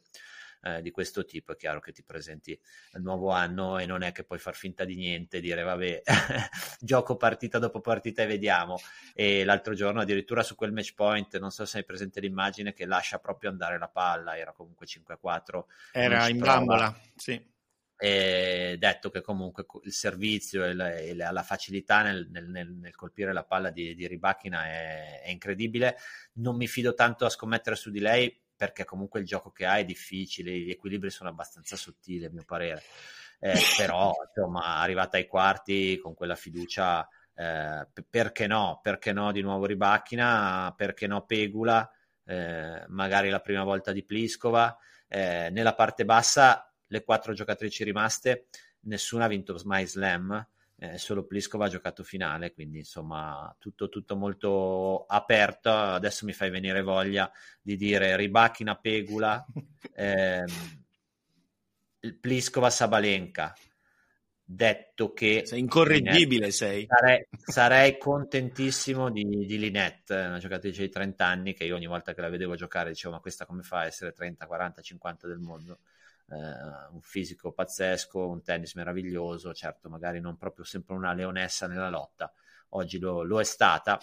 Eh, di questo tipo, è chiaro che ti presenti il nuovo anno e non è che puoi far finta di niente, dire vabbè, (laughs) gioco partita dopo partita e vediamo. E l'altro giorno addirittura su quel match point, non so se hai presente l'immagine, che lascia proprio andare la palla, era comunque 5-4. Era in bambola, sì detto che comunque il servizio e la, e la facilità nel, nel, nel, colpire la palla di, di Ribachina è, è, incredibile. Non mi fido tanto a scommettere su di lei perché comunque il gioco che ha è difficile, gli equilibri sono abbastanza sottili a mio parere. Eh, (laughs) però insomma arrivata ai quarti con quella fiducia eh, perché no? Perché no di nuovo Ribachina perché no Pegula? Eh, magari la prima volta di Pliskova? Eh, nella parte bassa le quattro giocatrici rimaste, nessuna ha vinto mai slam, eh, solo Pliskova ha giocato finale, quindi insomma tutto, tutto, molto aperto. Adesso mi fai venire voglia di dire Ribachina Pegula, (laughs) ehm, Pliskova Sabalenka. Detto che sei incorreggibile, Linette, sei. Sarei, sarei contentissimo di, di, Linette, una giocatrice di 30 anni che io ogni volta che la vedevo giocare dicevo: Ma questa come fa a essere 30, 40, 50 del mondo? Eh, un fisico pazzesco, un tennis meraviglioso, certo magari non proprio sempre una leonessa nella lotta, oggi lo, lo è stata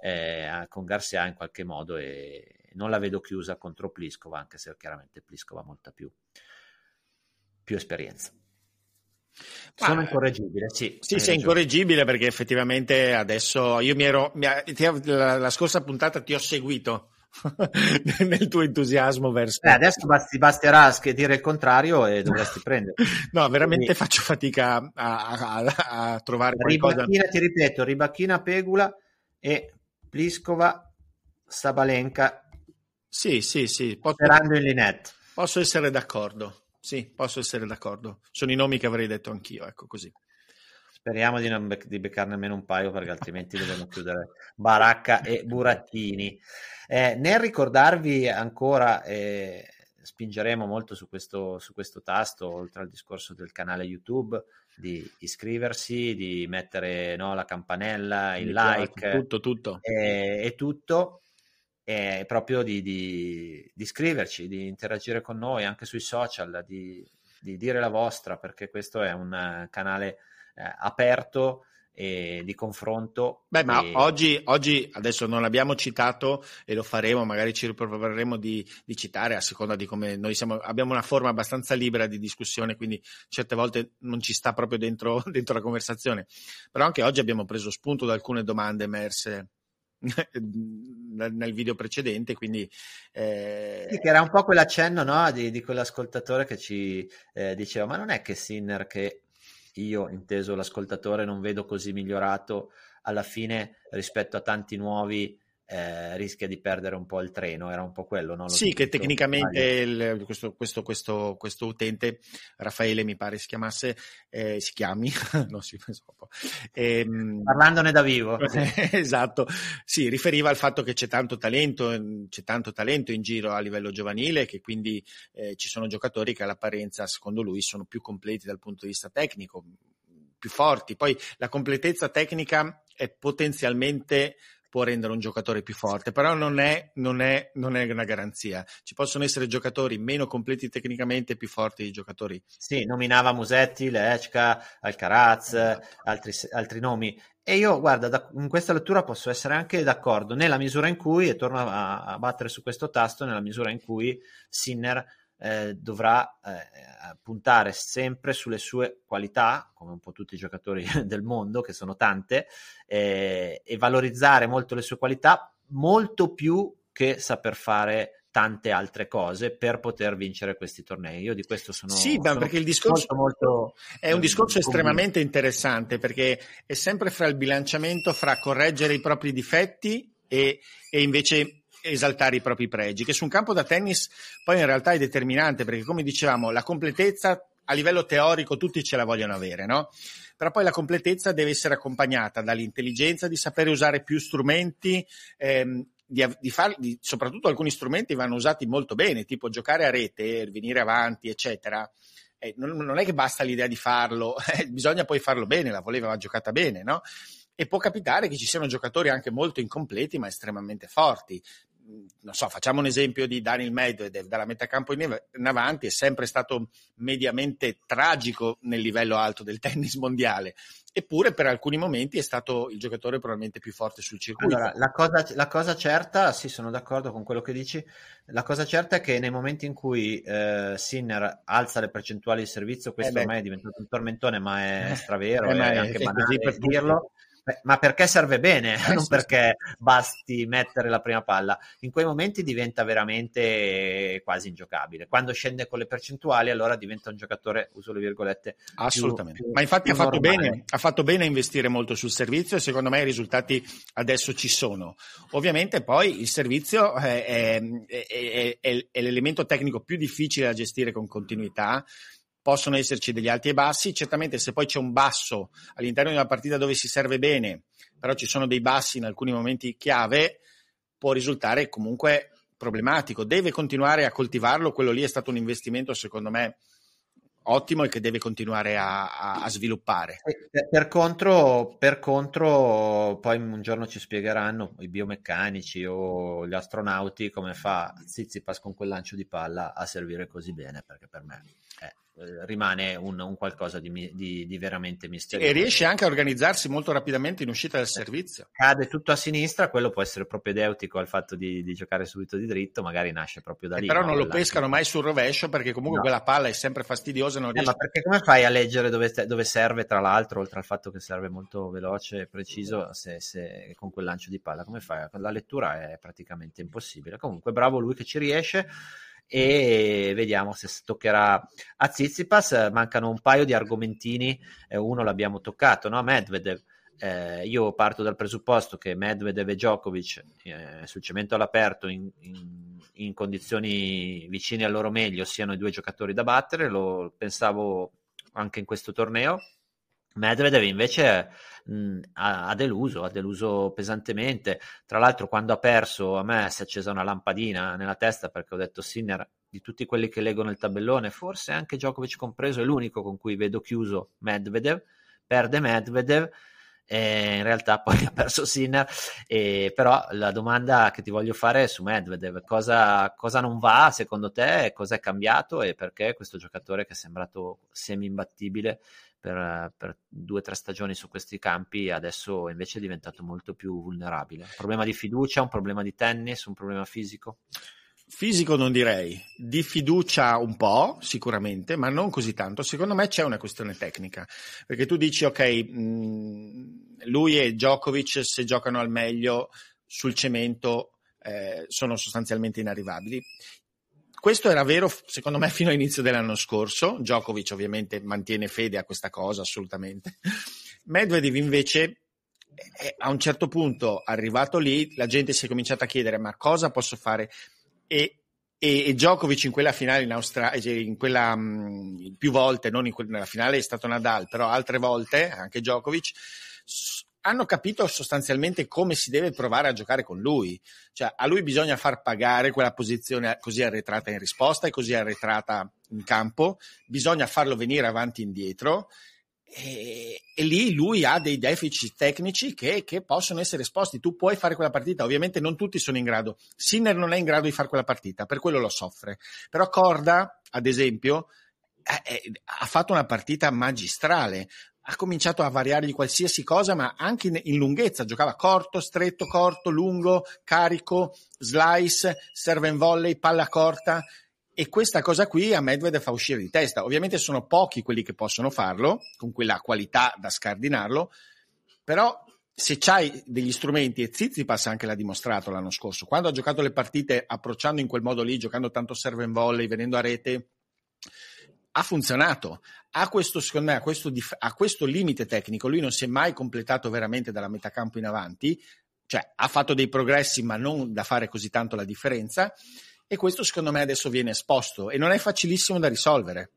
eh, con Garcia in qualche modo e non la vedo chiusa contro Pliskova, anche se chiaramente Pliskova ha molta più, più esperienza. Sono incorreggibile, sì. Sì, sei incorreggibile perché effettivamente adesso io mi ero, mi, la, la scorsa puntata ti ho seguito (laughs) nel tuo entusiasmo verso... Eh, adesso basti, basterà dire il contrario e dovresti prendere. no, veramente Quindi... faccio fatica a, a, a trovare qualcosa... Ribacchina, ti ripeto, Ribacchina Pegula e Pliskova Sabalenka. Sì, sì, sì. Posso, in linette. Posso essere d'accordo. Sì, posso essere d'accordo. Sono i nomi che avrei detto anch'io, ecco così. Speriamo di, non bec- di beccarne almeno un paio perché altrimenti dobbiamo chiudere Baracca e Burattini. Eh, nel ricordarvi ancora, eh, spingeremo molto su questo, su questo tasto, oltre al discorso del canale YouTube, di iscriversi, di mettere no, la campanella, il like, tutto, tutto. E, e tutto. E proprio di, di, di, iscriverci, di interagire con noi anche sui social, di, di dire la vostra, perché questo è un canale eh, aperto e di confronto. Beh, ma e... oggi, oggi, adesso non l'abbiamo citato e lo faremo, magari ci riproveremo di, di citare a seconda di come noi siamo, abbiamo una forma abbastanza libera di discussione, quindi certe volte non ci sta proprio dentro, (laughs) dentro la conversazione. Però anche oggi abbiamo preso spunto da alcune domande emerse (laughs) nel video precedente, quindi eh... sì, che era un po' quell'accenno no, di, di quell'ascoltatore che ci eh, diceva: Ma non è che Sinner che io, inteso l'ascoltatore, non vedo così migliorato alla fine rispetto a tanti nuovi. Eh, rischia di perdere un po' il treno, era un po' quello, no? sì, che tecnicamente il, questo, questo, questo, questo, utente, Raffaele mi pare si chiamasse, eh, si chiami, (laughs) non si ehm, parlandone da vivo. (laughs) esatto, sì, riferiva al fatto che c'è tanto talento, c'è tanto talento in giro a livello giovanile, che quindi eh, ci sono giocatori che all'apparenza, secondo lui, sono più completi dal punto di vista tecnico, più forti. Poi la completezza tecnica è potenzialmente può rendere un giocatore più forte, però non è, non, è, non è, una garanzia. Ci possono essere giocatori meno completi tecnicamente più forti di giocatori. Sì, nominava Musetti, Lechka, Alcaraz, altri, altri nomi. E io, guarda, da, in questa lettura posso essere anche d'accordo, nella misura in cui, e torno a, a battere su questo tasto, nella misura in cui Sinner eh, dovrà eh, puntare sempre sulle sue qualità, come un po' tutti i giocatori (laughs) del mondo, che sono tante, eh, e valorizzare molto le sue qualità, molto più che saper fare tante altre cose per poter vincere questi tornei. Io di questo sono Sì, sono perché il discorso molto, molto, è un discorso estremamente interessante perché è sempre fra il bilanciamento fra correggere i propri difetti e, e invece esaltare i propri pregi, che su un campo da tennis poi in realtà è determinante, perché come dicevamo, la completezza a livello teorico tutti ce la vogliono avere, no? Però poi la completezza deve essere accompagnata dall'intelligenza di sapere usare più strumenti, ehm, di, di far, di, soprattutto alcuni strumenti vanno usati molto bene, tipo giocare a rete, venire avanti, eccetera. Eh, non, non, è che basta l'idea di farlo, (laughs) eh, bisogna poi farlo bene, la voleva giocata bene, no? E può capitare che ci siano giocatori anche molto incompleti ma estremamente forti non so, facciamo un esempio di Daniel Medvedev dalla metà campo in, avanti, è sempre stato mediamente tragico nel livello alto del (laughs) tennis mondiale eppure per alcuni momenti è stato il giocatore probabilmente più forte sul circuito. Allora, la cosa, la cosa certa, sì, sono d'accordo con quello che dici, la cosa certa è che nei momenti in cui eh, Sinner alza le percentuali di servizio, questo eh ormai è diventato un tormentone, ma è (laughs) stravero, eh, è, anche banale per dirlo. Ma perché serve bene, eh, non perché basti mettere la prima palla. In quei momenti diventa veramente quasi ingiocabile. Quando scende con le percentuali, allora diventa un giocatore, uso le virgolette. Assolutamente. Più, Ma infatti ha fatto, bene, ha fatto, bene, a investire molto sul servizio e secondo me i risultati adesso ci sono. Ovviamente poi il servizio è, è, è, è l'elemento tecnico più difficile da gestire con continuità possono esserci degli alti e bassi, certamente se poi c'è un basso all'interno di una partita dove si serve bene, però ci sono dei bassi in alcuni momenti chiave, può risultare comunque problematico. Deve continuare a coltivarlo, quello lì è stato un investimento secondo me ottimo e che deve continuare a, a, sviluppare. Per contro, per contro, poi un giorno ci spiegheranno i biomeccanici o gli astronauti come fa Zizipas con quel lancio di palla a servire così bene, perché per me è rimane un, un qualcosa di, di, di, veramente misterioso. E riesce anche a organizzarsi molto rapidamente in uscita dal servizio. Cade tutto a sinistra, quello può essere propedeutico al fatto di, di giocare subito di dritto, magari nasce proprio da lì. Però no? non lo pescano mai sul rovescio perché comunque no. quella palla è sempre fastidiosa. Non riesce... eh, ma perché come fai a leggere dove, dove, serve, tra l'altro, oltre al fatto che serve molto veloce e preciso, se, se, con quel lancio di palla, come fai? La lettura è praticamente impossibile. Comunque bravo lui che ci riesce e vediamo se toccherà a Zizipas. Mancano un paio di argomentini, uno l'abbiamo toccato, no? Medvedev. Eh, io parto dal presupposto che Medvedev e Djokovic eh, sul cemento all'aperto in, in, in, condizioni vicine al loro meglio siano i due giocatori da battere, lo pensavo anche in questo torneo. Medvedev invece mh, ha, ha, deluso, ha deluso pesantemente. Tra l'altro, quando ha perso, a me si è accesa una lampadina nella testa perché ho detto Sinner, di tutti quelli che leggono il tabellone, forse anche Djokovic compreso, è l'unico con cui vedo chiuso Medvedev. Perde Medvedev. E in realtà (laughs) poi ha perso Sinner, e, però la domanda che ti voglio fare è su Medvedev, cosa, cosa non va secondo te, cosa è cambiato e perché questo giocatore che è sembrato semi imbattibile per, per due o tre stagioni su questi campi, adesso invece è diventato molto più vulnerabile. Un problema di fiducia, un problema di tennis, un problema fisico? Fisico non direi, di fiducia un po' sicuramente, ma non così tanto. Secondo me c'è una questione tecnica, perché tu dici ok, mh, lui e Djokovic se giocano al meglio sul cemento eh, sono sostanzialmente inarrivabili. Questo era vero, secondo me, fino all'inizio dell'anno scorso. Djokovic ovviamente mantiene fede a questa cosa, assolutamente. Medvedev invece a un certo punto, arrivato lì, la gente si è cominciata a chiedere ma cosa posso fare? E, e, Djokovic in quella finale in Australia, cioè in quella mh, più volte, non in quella, finale è stato Nadal, però altre volte, anche Djokovic, hanno capito sostanzialmente come si deve provare a giocare con lui. Cioè, a lui bisogna far pagare quella posizione così arretrata in risposta e così arretrata in campo, bisogna farlo venire avanti e indietro. E, e, lì lui ha dei deficit tecnici che, che, possono essere esposti. Tu puoi fare quella partita, ovviamente non tutti sono in grado. Sinner non è in grado di fare quella partita, per quello lo soffre. Però Corda, ad esempio, eh, eh, ha fatto una partita magistrale ha cominciato a variare di qualsiasi cosa, ma anche in, in, lunghezza. Giocava corto, stretto, corto, lungo, carico, slice, serve in volley, palla corta. E questa cosa qui a Medvedev fa uscire di testa. Ovviamente sono pochi quelli che possono farlo, con quella qualità da scardinarlo, però se c'hai degli strumenti, e Zizipas anche l'ha dimostrato l'anno scorso, quando ha giocato le partite approcciando in quel modo lì, giocando tanto serve in volley, venendo a rete, ha funzionato. A questo, secondo me, a questo, a questo limite tecnico, lui non si è mai completato veramente dalla metà campo in avanti, cioè ha fatto dei progressi, ma non da fare così tanto la differenza. E questo, secondo me, adesso viene esposto e non è facilissimo da risolvere.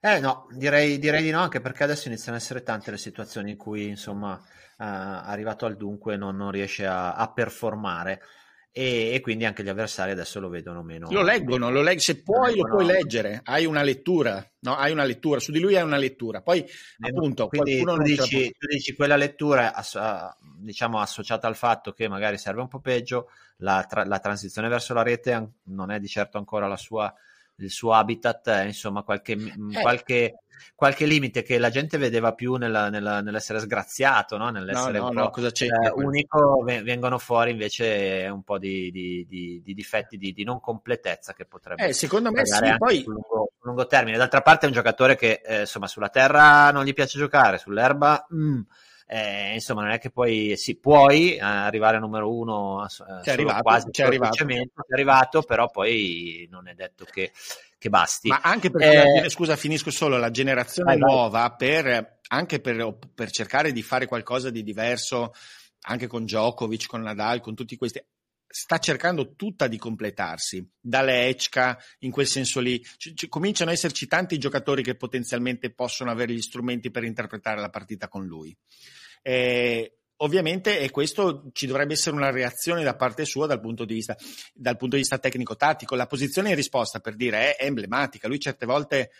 Eh no, direi, direi, di no, anche perché adesso iniziano ad essere tante le situazioni in cui, insomma, eh, arrivato al dunque non, non riesce a, a performare. E, e, quindi anche gli avversari adesso lo vedono meno. Lo leggono, lo legg- se puoi lo, lo puoi leggere, hai una lettura, no? hai una lettura, su di lui hai una lettura, poi appunto quindi tu dici, tu dici, quella lettura asso- diciamo associata al fatto che magari serve un po' peggio, la, tra- la transizione verso la rete non è di certo ancora la sua il suo habitat, eh, insomma, qualche, eh. qualche, qualche, limite che la gente vedeva più nella, nella, nell'essere sgraziato, no? nell'essere no, no? Eh, unico, vengono fuori invece un po' di, di, di, di difetti di, non completezza che potrebbe eh, secondo me sì, poi... sul lungo, lungo, termine. D'altra parte è un giocatore che eh, insomma sulla terra non gli piace giocare, sull'erba... Mm, eh, insomma, non è che poi sì, puoi eh, arrivare a numero uno eh, c'è arrivato, quasi c'è arrivato. c'è arrivato, però poi non è detto che, che basti. Ma anche perché, eh, scusa, finisco solo, la generazione vai, nuova, vai. Per, anche per, per cercare di fare qualcosa di diverso, anche con Djokovic, con Nadal, con tutti questi, sta cercando tutta di completarsi, dalle Echka in quel senso lì. C- c- cominciano ad esserci tanti giocatori che potenzialmente possono avere gli strumenti per interpretare la partita con lui. Eh, ovviamente, e questo ci dovrebbe essere una reazione da parte sua dal punto di vista, dal punto di vista tecnico-tattico. La posizione in risposta, per dire, è, emblematica. Lui certe volte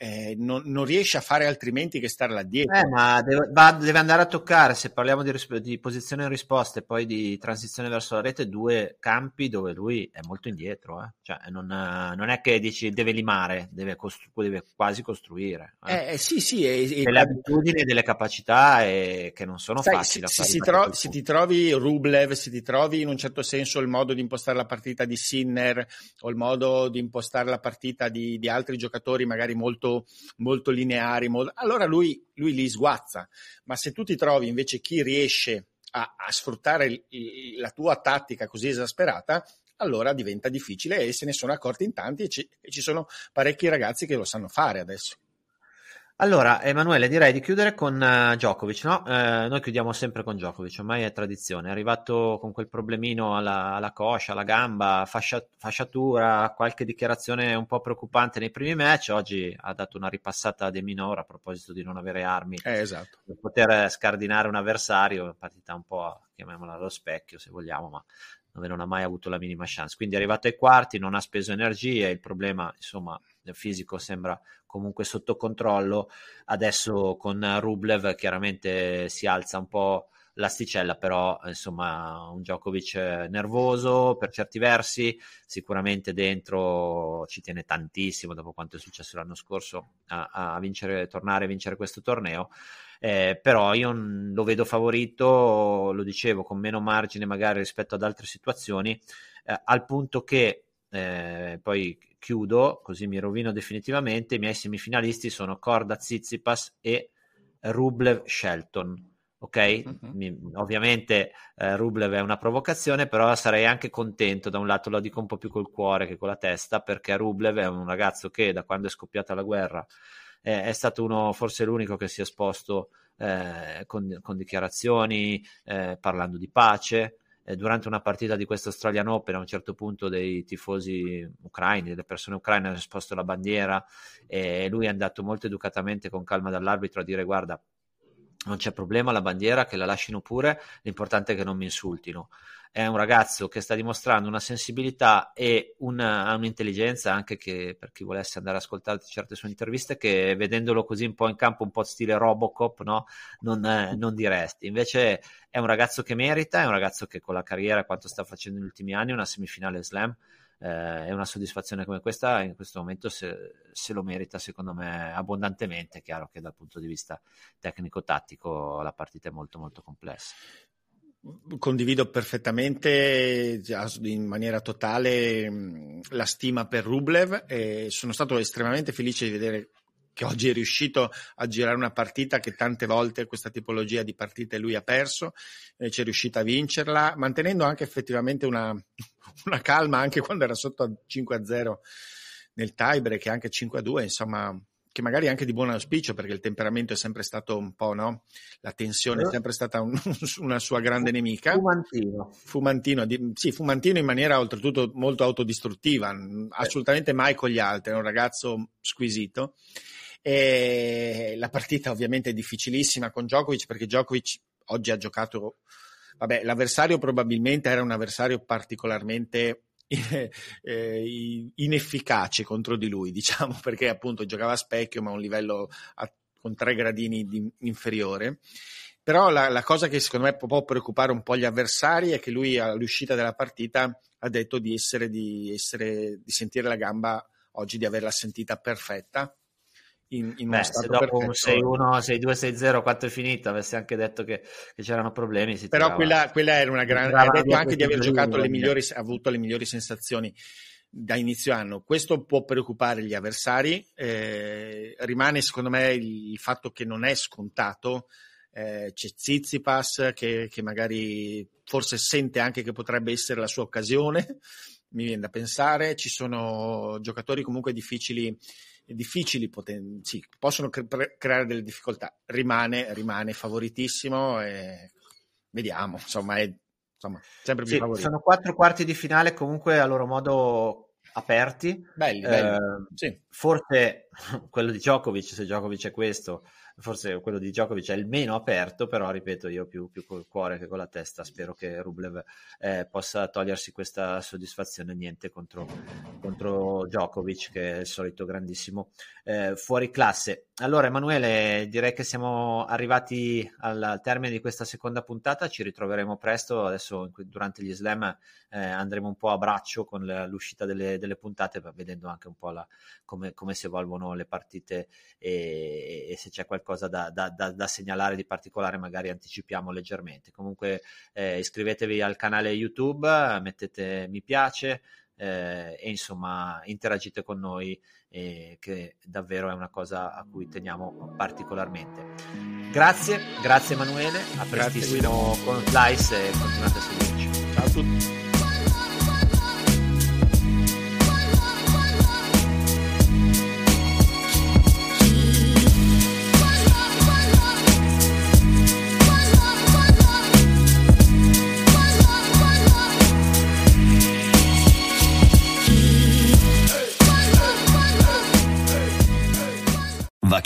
eh, non, non, riesce a fare altrimenti che stare là dietro. Eh, ma deve, va, deve, andare a toccare, se parliamo di, di, posizione in risposta e poi di transizione verso la rete, due campi dove lui è molto indietro. Eh. Cioè, non, non, è che dici deve limare, deve, costru- deve quasi costruire. Eh. Eh, eh sì, sì. E, delle abitudini e delle capacità che non sono sai, facili. Se, se, tro- se ti trovi Rublev, se ti trovi in un certo senso il modo di impostare la partita di Sinner o il modo di impostare la partita di, di altri giocatori magari molto molto, molto lineari, molto... allora lui, lui li sguazza. Ma se tu ti trovi invece chi riesce a, a sfruttare il, la tua tattica così esasperata, allora diventa difficile e se ne sono accorti in tanti e ci, e ci sono parecchi ragazzi che lo sanno fare adesso. Allora, Emanuele, direi di chiudere con uh, Djokovic, no? Uh, noi chiudiamo sempre con Djokovic, ormai è tradizione. È arrivato con quel problemino alla, alla coscia, alla gamba, fascia, fasciatura, qualche dichiarazione un po' preoccupante nei primi match. Oggi ha dato una ripassata a De Minor a proposito di non avere armi eh, esatto. per poter scardinare un avversario. Partita un po', chiamiamola allo specchio se vogliamo, ma dove non ha mai avuto la minima chance. Quindi è arrivato ai quarti, non ha speso energie, il problema, insomma, fisico sembra comunque sotto controllo. Adesso con Rublev chiaramente si alza un po' l'asticella, però insomma un Djokovic nervoso per certi versi, sicuramente dentro ci tiene tantissimo dopo quanto è successo l'anno scorso a, a vincere, tornare a vincere questo torneo. Eh, però io lo vedo favorito, lo dicevo, con meno margine magari rispetto ad altre situazioni, eh, al punto che eh, poi chiudo, così mi rovino definitivamente. I miei semifinalisti sono Corda Zizipas e Rublev Shelton. Ok, mm-hmm. Mi, ovviamente eh, Rublev è una provocazione, però sarei anche contento. Da un lato lo dico un po' più col cuore che con la testa, perché Rublev è un ragazzo che da quando è scoppiata la guerra eh, è stato uno, forse l'unico che si è esposto eh, con, con, dichiarazioni, eh, parlando di pace eh, durante una partita di questo Australian Open a un certo punto dei tifosi ucraini, delle persone ucraine hanno esposto la bandiera e lui è andato molto educatamente con calma dall'arbitro a dire guarda non c'è problema la bandiera che la lasciano pure l'importante è che non mi insultino. È un ragazzo che sta dimostrando una sensibilità e una, un'intelligenza anche che per chi volesse andare ad ascoltare certe sue interviste che vedendolo così un po' in campo un po' stile Robocop no? non, eh, non diresti. Invece è un ragazzo che merita è un ragazzo che con la carriera quanto sta facendo negli ultimi anni una semifinale slam eh, è una soddisfazione come questa in questo momento se, se, lo merita secondo me abbondantemente. È chiaro che dal punto di vista tecnico-tattico la partita è molto molto complessa. Condivido perfettamente in maniera totale la stima per Rublev e sono stato estremamente felice di vedere che oggi è riuscito a girare una partita che tante volte questa tipologia di partite lui ha perso, e ci è riuscito a vincerla, mantenendo anche effettivamente una, (laughs) una calma anche quando era sotto a 5-0 nel tiebreak e anche 5-2, insomma che magari anche di buon auspicio perché il temperamento è sempre stato un po', no? La tensione è eh. sempre stata un, (laughs) una sua grande nemica. Fumantino. Fumantino, di, sì, fumantino in maniera oltretutto molto autodistruttiva, assolutamente mai con gli altri, è un ragazzo squisito. E la partita ovviamente è difficilissima con Djokovic perché Djokovic oggi ha giocato vabbè, l'avversario probabilmente era un avversario particolarmente (laughs) eh, inefficace contro di lui, diciamo, (laughs) perché appunto giocava a specchio, ma a un livello a, con tre gradini di, inferiore. Però la, la, cosa che secondo me può preoccupare un po' gli avversari è che lui all'uscita della partita ha detto di essere, di, essere, di sentire la gamba oggi, di averla sentita perfetta in, in Beh, se dopo un 6-1, 6-2, 6-0, quanto è finito, avessi anche detto che, che c'erano problemi. Però tirava, quella, quella, era una grande. Ha detto anche di aver giocato le migliori, ha avuto le migliori sensazioni da inizio anno. Questo può preoccupare gli avversari. Eh, rimane, secondo me, il, il, fatto che non è scontato. Eh, c'è Zizipas che, che magari forse sente anche che potrebbe essere la sua occasione. Mi viene da pensare. Ci sono giocatori comunque difficili difficili, poten- sì, possono cre- creare delle difficoltà. Rimane, rimane favoritissimo e vediamo, insomma, è insomma, sempre più sì, favorito. Sono quattro quarti di finale comunque a loro modo aperti. Belli, belli. Eh, sì. Forse (laughs) quello di Djokovic, se Djokovic è questo, forse quello di Djokovic è il meno aperto, però ripeto, io più, più col cuore che con la testa spero che Rublev eh, possa togliersi questa soddisfazione, niente contro, contro Djokovic che è il solito grandissimo eh, fuori classe. Allora Emanuele, direi che siamo arrivati al termine di questa seconda puntata, ci ritroveremo presto, adesso durante gli slam eh, andremo un po' a braccio con l'uscita delle, delle puntate, vedendo anche un po' la, come, come, si evolvono le partite e, e se c'è qualcosa da, da, da, da, segnalare di particolare magari anticipiamo leggermente. Comunque eh, iscrivetevi al canale YouTube, mettete mi piace eh, e insomma interagite con noi eh, che davvero è una cosa a cui teniamo particolarmente. Grazie, grazie Emanuele, a prestissimo con Slice e continuate a seguirci. Ciao a tutti.